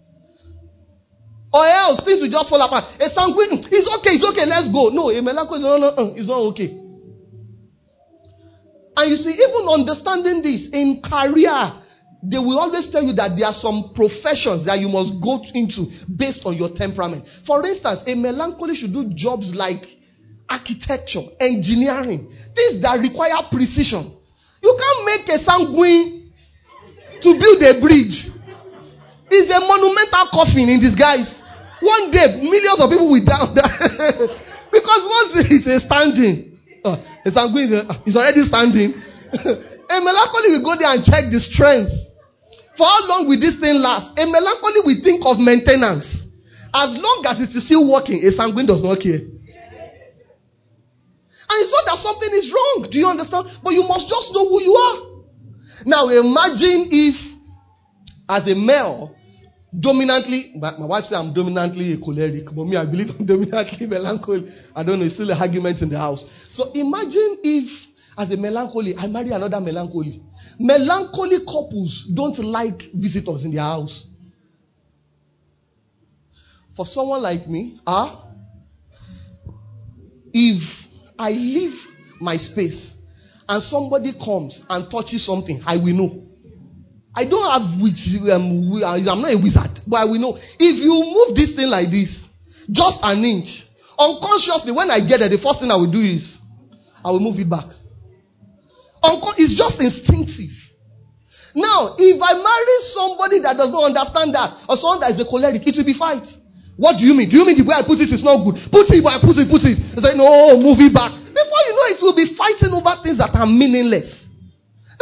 Or else things will just fall apart. A sanguine, it's okay, it's okay, let's go. No, a melancholy, no, no, it's not okay. And you see, even understanding this in career, they will always tell you that there are some professions that you must go into based on your temperament. For instance, a melancholy should do jobs like architecture, engineering, things that require precision. You can't make a sanguine to build a bridge. It's a monumental coffin in disguise. One day, millions of people will down <laughs> because once it's a standing, uh, a sanguine is already standing. <laughs> a melancholy will go there and check the strength for how long will this thing last? A melancholy will think of maintenance. As long as it is still working, a sanguine does not care. And it's not that something is wrong. Do you understand? But you must just know who you are. Now imagine if, as a male, dominantly, my, my wife said I'm dominantly a choleric, but me, I believe I'm dominantly <laughs> melancholy. I don't know, it's still a argument in the house. So imagine if, as a melancholy, I marry another melancholy. Melancholy couples don't like visitors in their house. For someone like me, ah, if I leave my space and somebody comes and touches something, I will know. I don't have which um, I'm not a wizard, but I will know. If you move this thing like this, just an inch, unconsciously, when I get there, the first thing I will do is I will move it back. It's just instinctive. Now, if I marry somebody that does not understand that, or someone that is a choleric, it will be fight. What do you mean? Do you mean the way I put it is not good? Put it, but I put it, put it. It's like, no, move it back. Before you know it, we'll be fighting over things that are meaningless.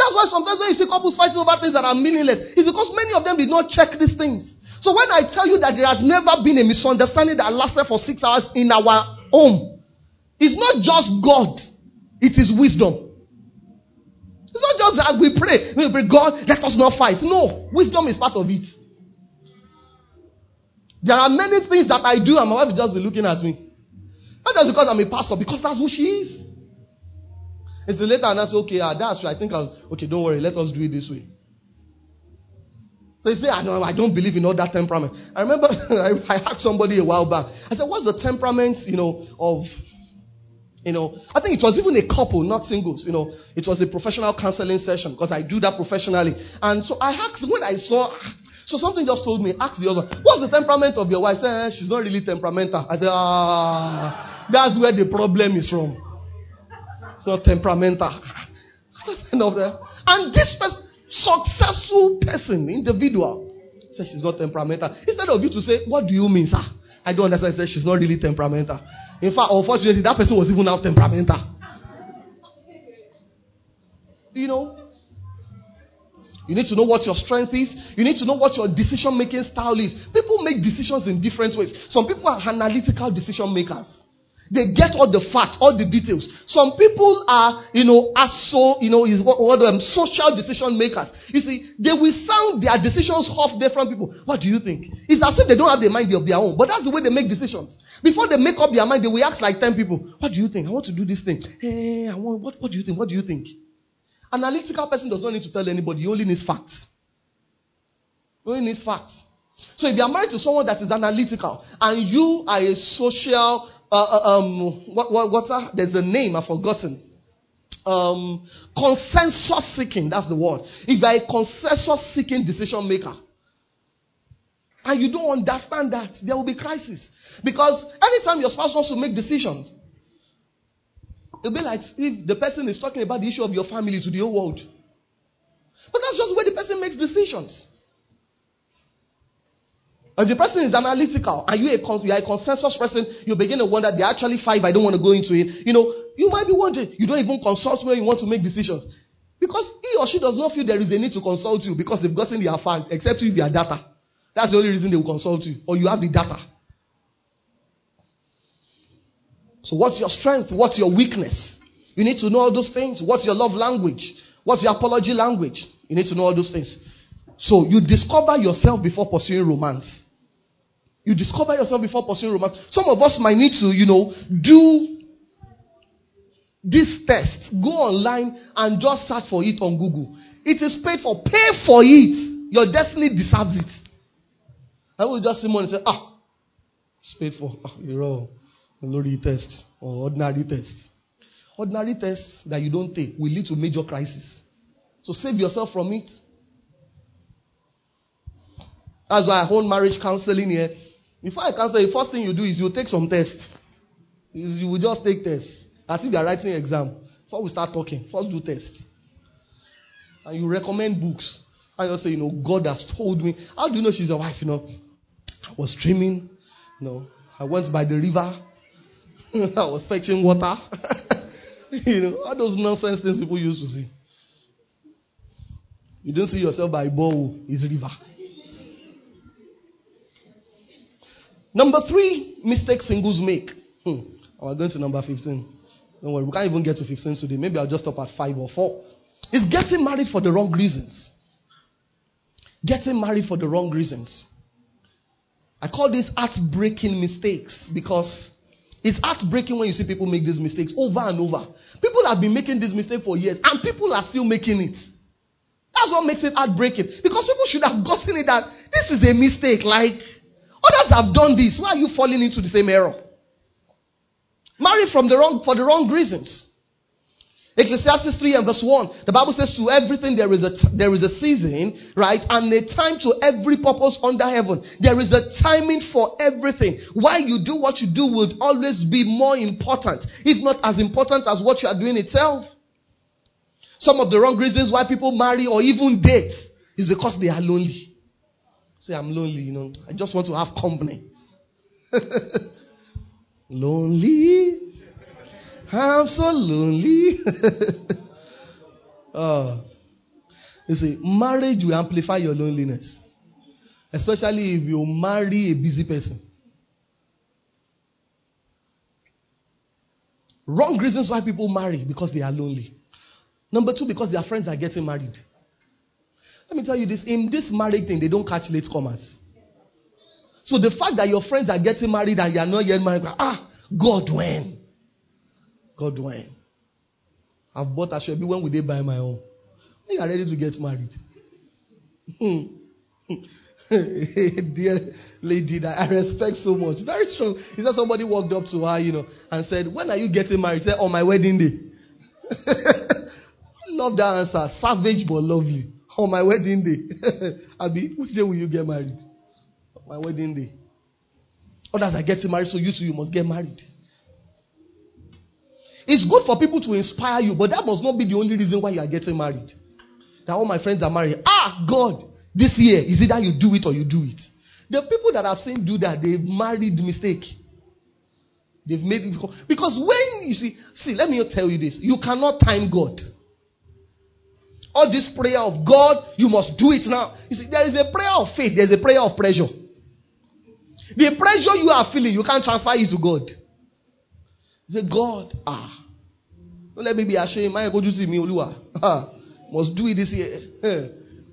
That's why sometimes when you see couples fighting over things that are meaningless, it's because many of them did not check these things. So when I tell you that there has never been a misunderstanding that lasted for six hours in our home, it's not just God, it is wisdom. It's not just that we pray, we pray, God, let us not fight. No, wisdom is part of it. There are many things that I do, and my wife will just be looking at me. Not just because I'm a pastor, because that's who she is. So later, and I say, okay, ah, that's right. I think I'll, okay, don't worry, let us do it this way. So you say, I don't, I don't believe in all that temperament. I remember <laughs> I asked somebody a while back. I said, what's the temperament, you know, of you know, I think it was even a couple, not singles. You know, it was a professional counseling session because I do that professionally. And so I asked when I saw, so something just told me, ask the other, what's the temperament of your wife? I said, eh, she's not really temperamental. I said, ah, that's where the problem is from. Not temperamental. <laughs> and this person, successful person, individual, said she's not temperamental. Instead of you to say, what do you mean, sir? I don't understand. Said she's not really temperamental. In fact, unfortunately, that person was even now temperamental. You know, you need to know what your strength is. You need to know what your decision making style is. People make decisions in different ways. Some people are analytical decision makers. They get all the facts, all the details. Some people are, you know, as so, you know, is what, what um, social decision makers. You see, they will sound their decisions off different people. What do you think? It's as if they don't have the mind of their own. But that's the way they make decisions. Before they make up their mind, they will ask like 10 people, what do you think? I want to do this thing. Hey, I want, what, what do you think? What do you think? Analytical person does not need to tell anybody. He only needs facts. He only needs facts. So if you are married to someone that is analytical and you are a social uh, uh, um, what, what, what's? There's a name I've forgotten. Um, consensus seeking, that's the word. If you're a consensus seeking decision maker, and you don't understand that, there will be crisis. Because anytime your spouse wants to make decisions, it'll be like if the person is talking about the issue of your family to the whole world. But that's just where the person makes decisions. If the person is analytical and you, a, you are a consensus person, you begin to wonder, there are actually five, I don't want to go into it. You know, you might be wondering, you don't even consult when you want to make decisions. Because he or she does not feel there is a need to consult you because they've gotten their fact, except if you are data. That's the only reason they will consult you, or you have the data. So, what's your strength? What's your weakness? You need to know all those things. What's your love language? What's your apology language? You need to know all those things. So, you discover yourself before pursuing romance. You discover yourself before pursuing romance. Some of us might need to, you know, do this test. Go online and just search for it on Google. It is paid for. Pay for it. Your destiny deserves it. I will just see money and say, ah, it's paid for. Ah, you're. Glory tests or ordinary tests. Ordinary tests that you don't take will lead to major crisis. So save yourself from it. That's why I hold marriage counseling here. Before I counsel, the first thing you do is you take some tests. You will just take tests. As if you are writing an exam. Before we start talking, first do tests. And you recommend books. And you say, you know, God has told me. How do you know she's your wife? You know, I was dreaming. You know, I went by the river. <laughs> I was fetching water. <laughs> you know, all those nonsense things people used to say. You don't see yourself by a bowl, it's river. Number three mistake singles make. Hmm. We're going to number 15. Don't worry, we can't even get to 15 today. Maybe I'll just stop at 5 or 4. It's getting married for the wrong reasons. Getting married for the wrong reasons. I call this heartbreaking mistakes because it's heartbreaking when you see people make these mistakes over and over. People have been making this mistake for years and people are still making it. That's what makes it heartbreaking. Because people should have gotten it that this is a mistake. Like, others have done this. Why are you falling into the same error? Marry from the wrong, for the wrong reasons. Ecclesiastes 3 and verse 1. The Bible says, To everything there is a, t- there is a season, right? And a time to every purpose under heaven. There is a timing for everything. Why you do what you do would always be more important, if not as important as what you are doing itself. Some of the wrong reasons why people marry or even date is because they are lonely. Say, I'm lonely, you know. I just want to have company. <laughs> lonely. I'm so lonely. oh. <laughs> You see, marriage will amplify your loneliness. Especially if you marry a busy person. Wrong reasons why people marry because they are lonely. Number two, because their friends are getting married. Let me tell you this in this marriage thing, they don't catch latecomers. So the fact that your friends are getting married and you are not yet married, ah, God when? God when? I've bought a be when will they buy my own? When you are ready to get married. <laughs> Dear lady that I respect so much. Very strong. Is that somebody walked up to her, you know, and said, When are you getting married? Said, On my wedding day. <laughs> I love that answer. Savage but lovely. On my wedding day. <laughs> Abby, which day will you get married? My wedding day. Others are getting married, so you too, you must get married. It's good for people to inspire you, but that must not be the only reason why you are getting married. That all my friends are married. Ah, God, this year, is it that you do it or you do it? The people that I've seen do that, they've married mistake. They've made it because when you see, see, let me tell you this: you cannot time God. All this prayer of God, you must do it now. You see, there is a prayer of faith, there's a prayer of pressure. The pressure you are feeling, you can't transfer it to God. You say, God, ah, don't let me be ashamed. My God, you see me, Oluwa. Must do it this year.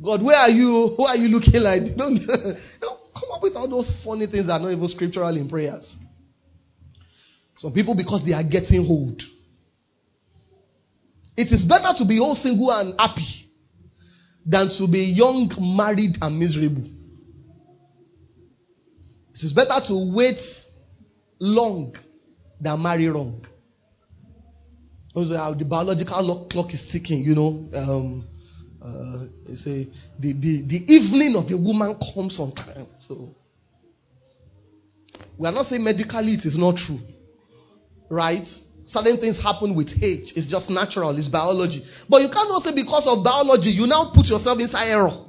God, where are you? <laughs> Who are you looking like? Don't, <laughs> don't come up with all those funny things that are not even scriptural in prayers. Some people, because they are getting hold. It is better to be old single and happy than to be young, married, and miserable. It is better to wait long than marry wrong. the biological clock is ticking, you know. Um, uh, the, the, the evening of a woman comes on time. So we are not saying medically it is not true, right? Certain things happen with age. It's just natural. It's biology. But you cannot say because of biology, you now put yourself inside error.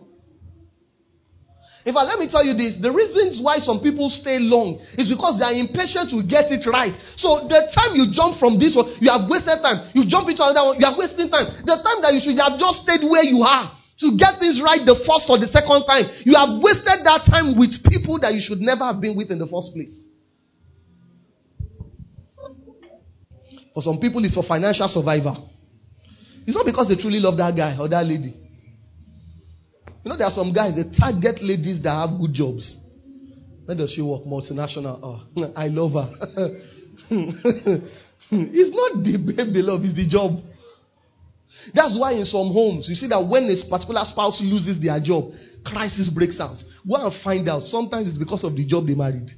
In fact, let me tell you this. The reasons why some people stay long is because they are impatient to get it right. So the time you jump from this one, you have wasted time. You jump into another one, you are wasting time. The time that you should have just stayed where you are to get things right the first or the second time, you have wasted that time with people that you should never have been with in the first place. For some people, it's for financial survival. It's not because they truly love that guy or that lady. You know, there are some guys, they target ladies that have good jobs. Where does she work? Multinational. Oh, <laughs> I love her. <laughs> it's not the baby love, it's the job. That's why in some homes, you see that when a particular spouse loses their job, crisis breaks out. Go and find out. Sometimes it's because of the job they married.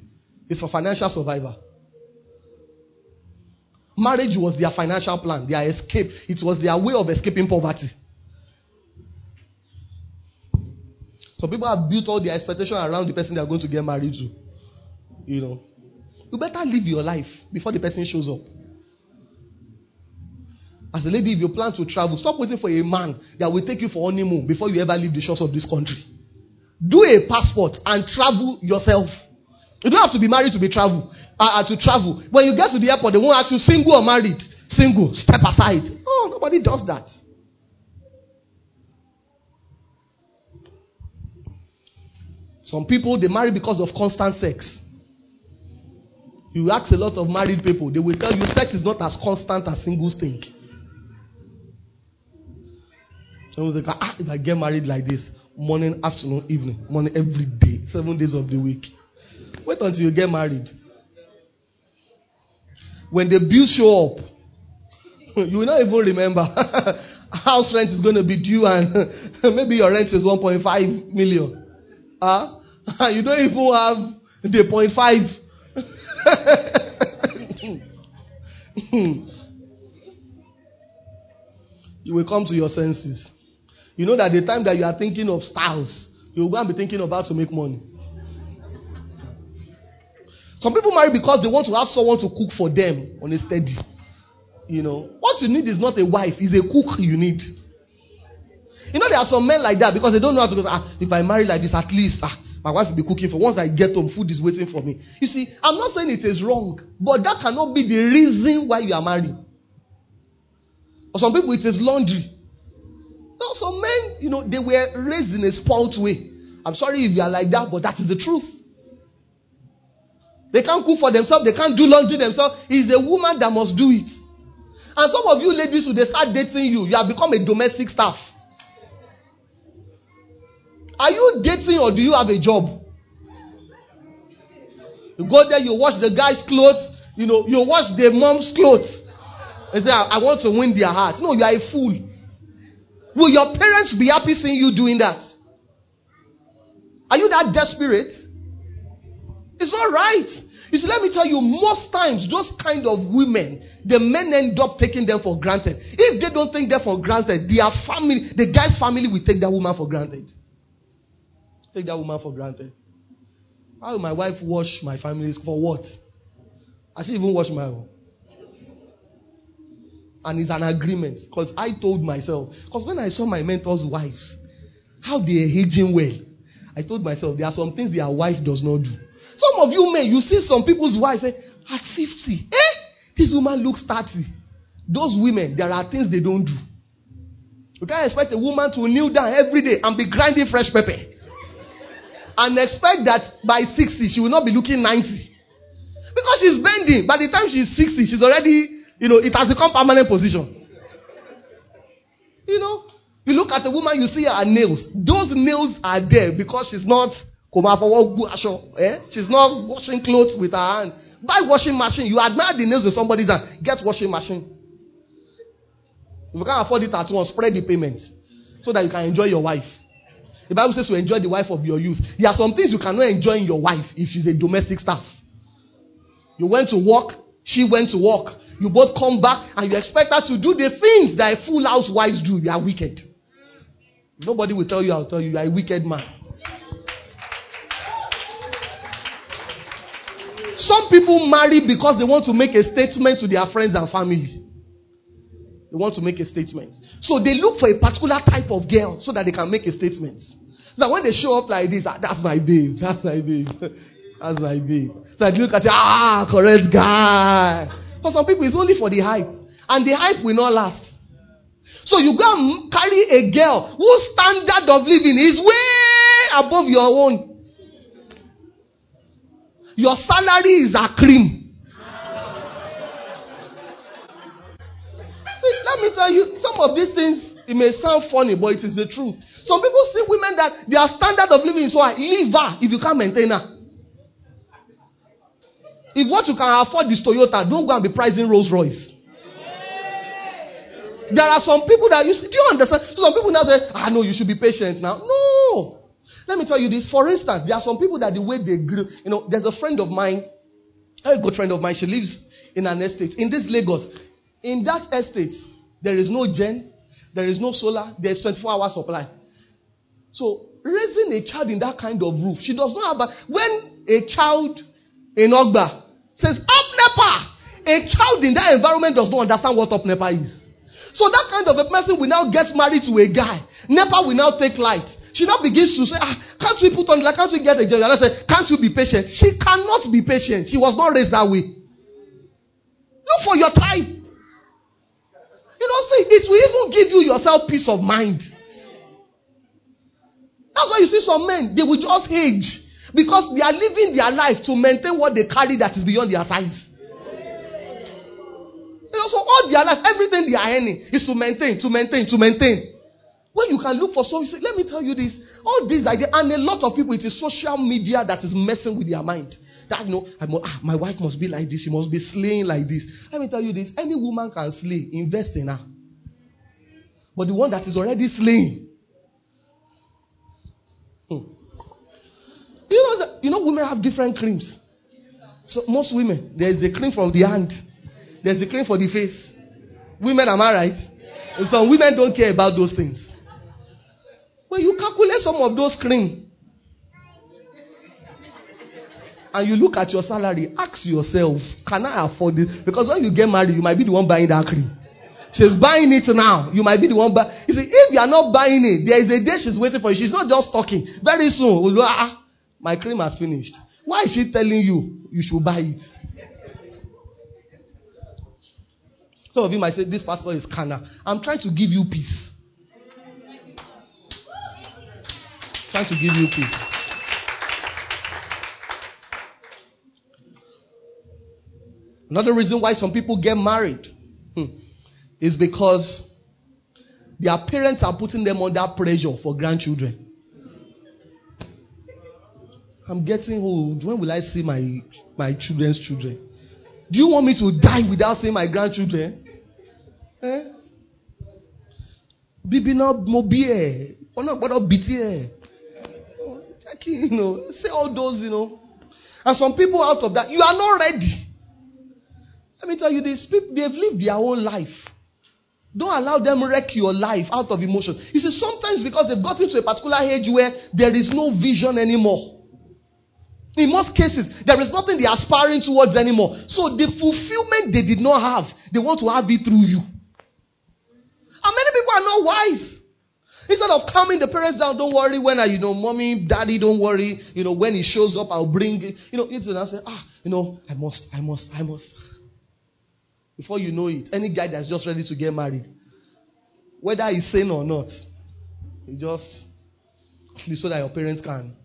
It's for financial survival. Marriage was their financial plan, their escape. It was their way of escaping poverty. Some people have built all their expectation around the person they are going to get married to. You know. You better live your life before the person shows up. As a lady, if you plan to travel, stop waiting for a man that will take you for honeymoon before you ever leave the shores of this country. Do a passport and travel yourself. You don't have to be married to be travel uh, uh, to travel. When you get to the airport, they won't ask you single or married. Single, step aside. Oh, nobody does that. Some people they marry because of constant sex. You ask a lot of married people, they will tell you sex is not as constant as singles think. Someone like, ah, if I get married like this, morning, afternoon, evening, morning, every day, seven days of the week. Wait until you get married. When the bills show up, <laughs> you will not even remember. <laughs> House rent is going to be due, and <laughs> maybe your rent is 1.5 million. Huh? you don't even have the point five. you will come to your senses. You know that the time that you are thinking of styles, you will go and be thinking how to make money. Some people marry because they want to have someone to cook for them on a steady. You know, what you need is not a wife, is a cook you need. You know, there are some men like that because they don't know how to go. Ah, if I marry like this, at least ah, my wife will be cooking for. Once I get home, food is waiting for me. You see, I'm not saying it is wrong, but that cannot be the reason why you are married. For some people, it is laundry. Now, some men, you know, they were raised in a spoilt way. I'm sorry if you are like that, but that is the truth. They can't cook for themselves, they can't do laundry themselves. It's a woman that must do it. And some of you ladies, who they start dating you, you have become a domestic staff. Are you dating or do you have a job? You go there, you wash the guy's clothes, you know, you wash the mom's clothes. And say, I, I want to win their heart. No, you are a fool. Will your parents be happy seeing you doing that? Are you that desperate? It's not right. You see, let me tell you, most times, those kind of women, the men end up taking them for granted. If they don't take them for granted, their family, the guy's family will take that woman for granted. Take that woman for granted. How will my wife wash my family's for what? I should even wash my own. And it's an agreement. Because I told myself, because when I saw my mentor's wives, how they are aging well, I told myself there are some things their wife does not do. Some of you may, you see some people's wives say, at 50, eh? This woman looks 30. Those women, there are things they don't do. You can't expect a woman to kneel down every day and be grinding fresh pepper and expect that by 60 she will not be looking 90. Because she's bending. By the time she's 60, she's already, you know, it has become a permanent position. You know, you look at the woman, you see her nails. Those nails are there because she's not eh? She's not washing clothes with her hand. Buy washing machine. You admire the nails of somebody's hand. Get washing machine. If you can't afford it at once, spread the payments so that you can enjoy your wife. The Bible says to enjoy the wife of your youth. There are some things you cannot enjoy in your wife if she's a domestic staff. You went to work, she went to work. You both come back and you expect her to do the things that a full housewives do. You are wicked. Nobody will tell you, I'll tell you, you are a wicked man. Some people marry because they want to make a statement to their friends and family. They want to make a statement. So they look for a particular type of girl so that they can make a statement. So when they show up like this, ah, that's my babe. That's my babe. <laughs> That's my babe. So I look at you, ah, correct guy. For some people, it's only for the hype. And the hype will not last. So you go and carry a girl whose standard of living is way above your own. Your salary is a cream. See, let me tell you, some of these things, it may sound funny, but it is the truth. Some people see women that their standard of living is high. Leave her if you can't maintain her. If what you can afford is Toyota, don't go and be pricing Rolls Royce. There are some people that you do you understand? Some people now say, ah, no, you should be patient now. No. Let me tell you this. For instance, there are some people that the way they grew, you know, there's a friend of mine, a good friend of mine, she lives in an estate in this Lagos. In that estate, there is no gen, there is no solar, there's 24 hour supply. So raising a child in that kind of roof, she does not have a, when a child in Ogba says up NEPA, a child in that environment does not understand what up NEPA is. So that kind of a person will now get married to a guy. NEPA will now take light. She now begins to say, ah, can't we put on, like, can't we get a? And I say, can't you be patient? She cannot be patient. She was not raised that way. Look for your time. You know, see, it will even give you yourself peace of mind. That's why you see some men, they will just age because they are living their life to maintain what they carry that is beyond their size. You know, so all their life, everything they are earning is to maintain, to maintain, to maintain. When you can look for something, say, let me tell you this. All these ideas, and a lot of people, it is social media that is messing with their mind. That you know, ah, my wife must be like this, she must be slaying like this. Let me tell you this: any woman can slay, invest in her. But the one that is already slaying, hmm. you know, that, you know, women have different creams. So most women, there is a cream from the hand, there's a cream for the face. Women, am I right? Some women don't care about those things. When you calculate some of those cream and you look at your salary, ask yourself, can I afford it? Because when you get married, you might be the one buying that cream. She's buying it now. You might be the one buying. You see, if you are not buying it, there is a day she's waiting for you. She's not just talking. Very soon, ah, my cream has finished. Why is she telling you you should buy it? Some of you might say, This pastor is canna. I'm trying to give you peace. Trying to give you peace. Another reason why some people get married hmm, is because their parents are putting them under pressure for grandchildren. I'm getting old. When will I see my, my children's children? Do you want me to die without seeing my grandchildren? Eh? Bibi You know, say all those, you know. And some people out of that, you are not ready. Let me tell you this, people, they've lived their whole life. Don't allow them wreck your life out of emotion. You see, sometimes because they've got into a particular age where there is no vision anymore. In most cases, there is nothing they are aspiring towards anymore. So the fulfillment they did not have, they want to have it through you. And many people are not wise. Instead of calming the parents down, don't worry when I, you know, mommy, daddy, don't worry. You know, when he shows up, I'll bring it. You know, you know, say, ah, you know, I must, I must, I must. Before you know it, any guy that's just ready to get married, whether he's sane or not, he just, so that your parents can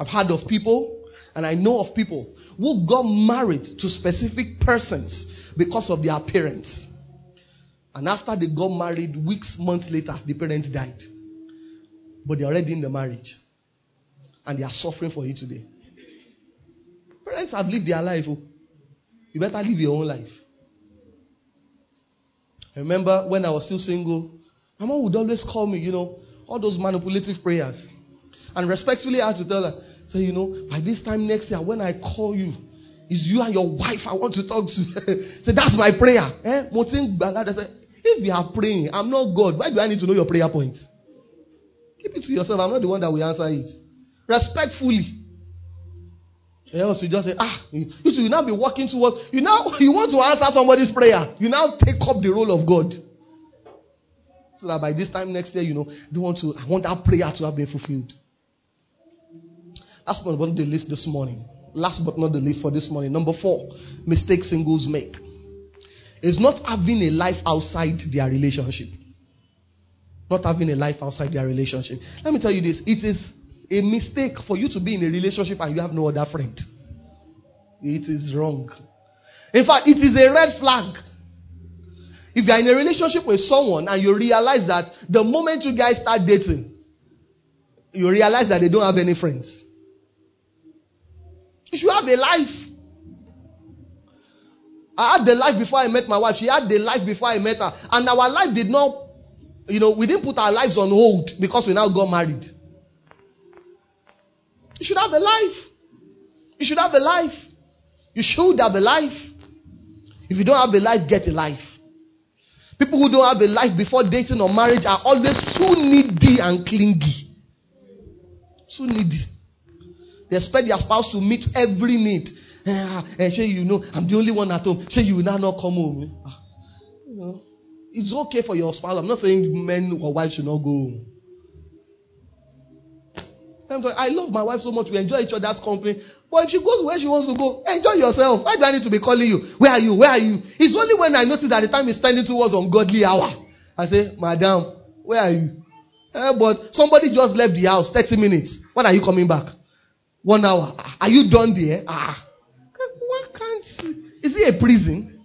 I've heard of people, and I know of people who got married to specific persons because of their parents. And after they got married, weeks, months later, the parents died. But they're already in the marriage. And they are suffering for you today. Parents have lived their life. Oh. You better live your own life. I remember when I was still single, my mom would always call me, you know, all those manipulative prayers. And respectfully, I had to tell her, Say, you know, by this time next year, when I call you, it's you and your wife I want to talk to. <laughs> Say, that's my prayer. Eh? If you are praying, I'm not God. Why do I need to know your prayer points? Keep it to yourself. I'm not the one that will answer it. Respectfully. Else you just say, ah, you, you now be walking towards, you now, <laughs> you want to answer somebody's prayer. You now take up the role of God. So that by this time next year, you know, don't want to, I want that prayer to have been fulfilled. Last but not the least this morning. Last but not the least for this morning. Number four, mistakes singles make. Is not having a life outside their relationship. Not having a life outside their relationship. Let me tell you this. It is a mistake for you to be in a relationship and you have no other friend. It is wrong. In fact, it is a red flag. If you are in a relationship with someone and you realize that the moment you guys start dating, you realize that they don't have any friends. You should have a life. I had the life before I met my wife. She had the life before I met her. And our life did not, you know, we didn't put our lives on hold because we now got married. You should have a life. You should have a life. You should have a life. If you don't have a life, get a life. People who don't have a life before dating or marriage are always too needy and clingy. Too needy. They expect their spouse to meet every need. And eh, say, you know, I'm the only one at home. Say, you will now not come home. Ah, you know, it's okay for your spouse. I'm not saying men or wives should not go home. I love my wife so much. We enjoy each other's company. But if she goes where she wants to go, enjoy yourself. Why do I need to be calling you? Where are you? Where are you? It's only when I notice that the time is spending towards ungodly hour. I say, Madam, where are you? Eh, but somebody just left the house 30 minutes. When are you coming back? One hour. Are you done there? Ah. Is it a prison?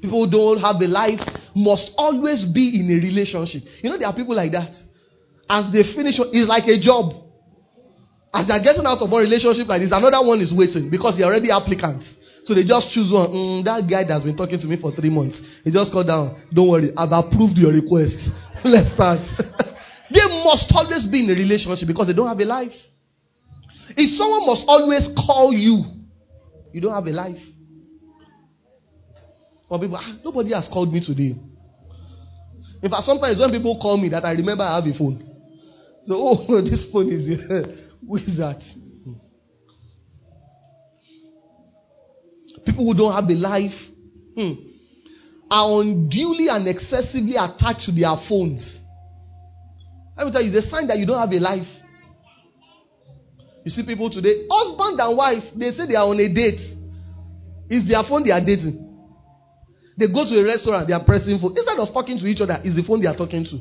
People who don't have a life must always be in a relationship. You know, there are people like that. As they finish, it's like a job. As they're getting out of one relationship like this, another one is waiting because they're already applicants. So they just choose one. Mm, that guy that's been talking to me for three months. He just called down. Don't worry, I've approved your request. <laughs> Let's start. <laughs> they must always be in a relationship because they don't have a life. If someone must always call you, you don't have a life. Or people, ah, nobody has called me today. In fact, sometimes when people call me that I remember I have a phone. So, <laughs> oh, this phone is here. <laughs> Who is that? People who don't have a life hmm, are unduly and excessively attached to their phones. Let me tell you, a sign that you don't have a life. You see people today, husband and wife, they say they are on a date. It's their phone they are dating. They go to a restaurant, they are pressing phone. Instead of talking to each other, it's the phone they are talking to.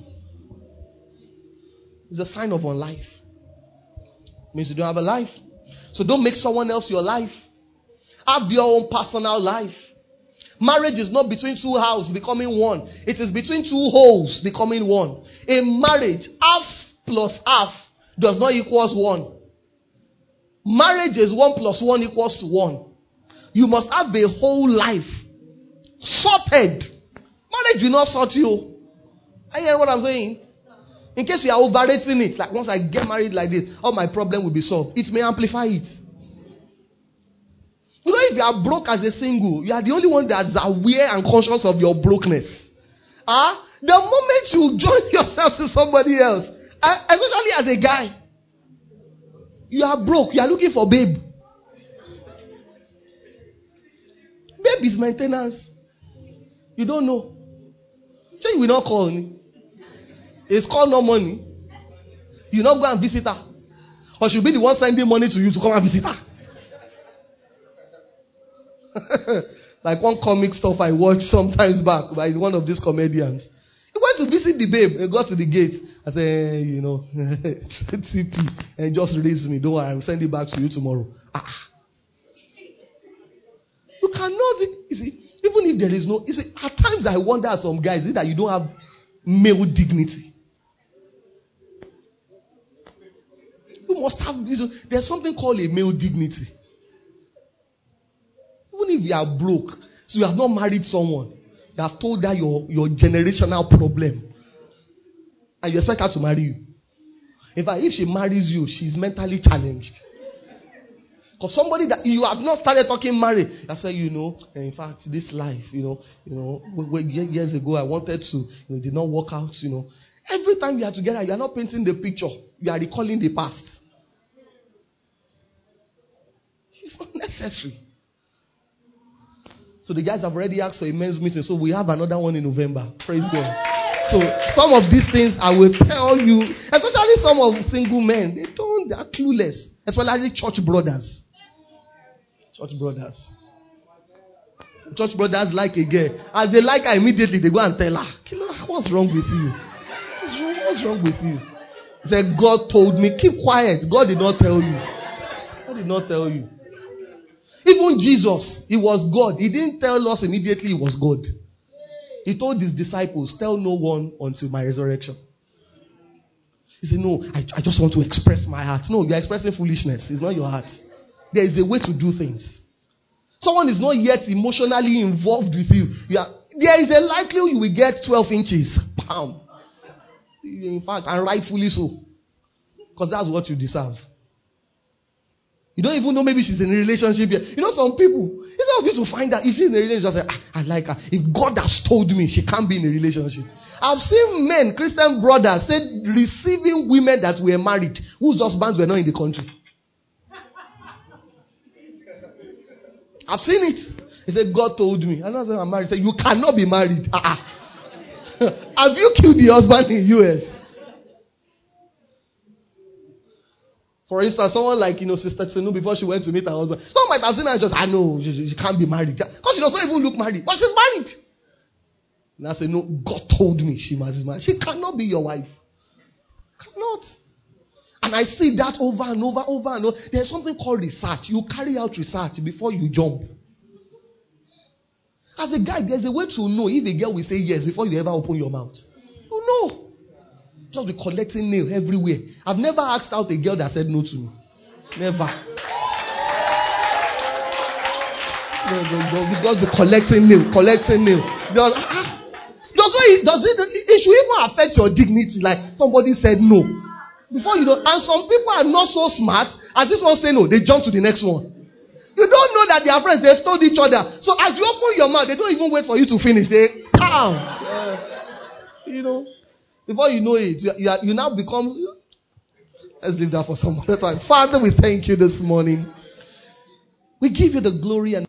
It's a sign of unlife. It means you don't have a life. So don't make someone else your life. Have your own personal life. Marriage is not between two houses becoming one. It is between two wholes becoming one. In marriage, half plus half does not equals one. Marriage is one plus one equals to one. You must have a whole life sorted. Marriage will not sort you. I hear what I'm saying? In case you are overrating it, like once I get married like this, all my problem will be solved. It may amplify it. You know, if you are broke as a single, you are the only one that's aware and conscious of your brokenness. Ah, uh, the moment you join <laughs> yourself to somebody else, uh, especially as a guy, you are broke. You are looking for babe. Babe is maintenance. You don't know. So you will not call me. It's called no money. You not go and visit her. Or she'll be the one sending money to you to come and visit her. <laughs> like one comic stuff I watched sometimes back by one of these comedians. He went to visit the babe and got to the gate. I said, hey, you know, <laughs> CP and eh, just raise me. Don't worry, I will send it back to you tomorrow. Ah. ah. You cannot, you see, even if there is no, you see, at times I wonder some guys, that you don't have male dignity? You must have this. There's something called a male dignity. Even if you are broke, so you have not married someone, you have told her your, your generational problem, and you expect her to marry you. In fact, if she marries you, she's mentally challenged. Because somebody that you have not started talking marriage, I said, you know, in fact, this life, you know, you know, years ago I wanted to, you know, did not work out, you know. Every time you are together, you are not painting the picture, you are recalling the past. It's not necessary. So the guys have already asked for a men's meeting. So we have another one in November. Praise God. So some of these things I will tell you, especially some of single men, they don't, they are clueless. Especially church brothers. Church brothers. Church brothers like a girl. As they like her immediately, they go and tell her, what's wrong with you? What's wrong, what's wrong with you? He said, God told me, keep quiet. God did not tell you. God did not tell you. Even Jesus, he was God. He didn't tell us immediately he was God. He told his disciples, Tell no one until my resurrection. He said, No, I, I just want to express my heart. No, you're expressing foolishness. It's not your heart. There is a way to do things. Someone is not yet emotionally involved with you. you are, there is a likelihood you will get 12 inches. Bam. In fact, and rightfully so. Because that's what you deserve. You don't even know maybe she's in a relationship yet. You know, some people, instead of you to find out, is she in a relationship? Just say, ah, I like her. If God has told me she can't be in a relationship. I've seen men, Christian brothers, say receiving women that were married, whose husbands were not in the country. <laughs> I've seen it. He said, God told me. I said, I'm married. He said, You cannot be married. Uh-uh. <laughs> Have you killed the husband in the US? For instance, someone like, you know, Sister Tsenu, before she went to meet her husband, someone might have seen her and just, ah, I know, she, she, can't be married. Because she doesn't even look married. But she's married. And I said, no, God told me she must be married. She cannot be your wife. Cannot. And I see that over and over, over and over. There's something called research. You carry out research before you jump. As a guy, there's a way to know if a girl will say yes before you ever open your mouth. You know. Just be collecting nail everywhere. I've never asked out a girl that said no to me. Never. Because be collecting nail, collecting nail. Just, ah, does it, does it, it should even affect your dignity. Like somebody said no. Before you know, and some people are not so smart. As this one say no, they jump to the next one. You don't know that they are friends, they've told each other. So as you open your mouth, they don't even wait for you to finish. They, pow. Yeah. You know. Before you know it, you, you, are, you now become. Let's leave that for some other time. Father, we thank you this morning. We give you the glory and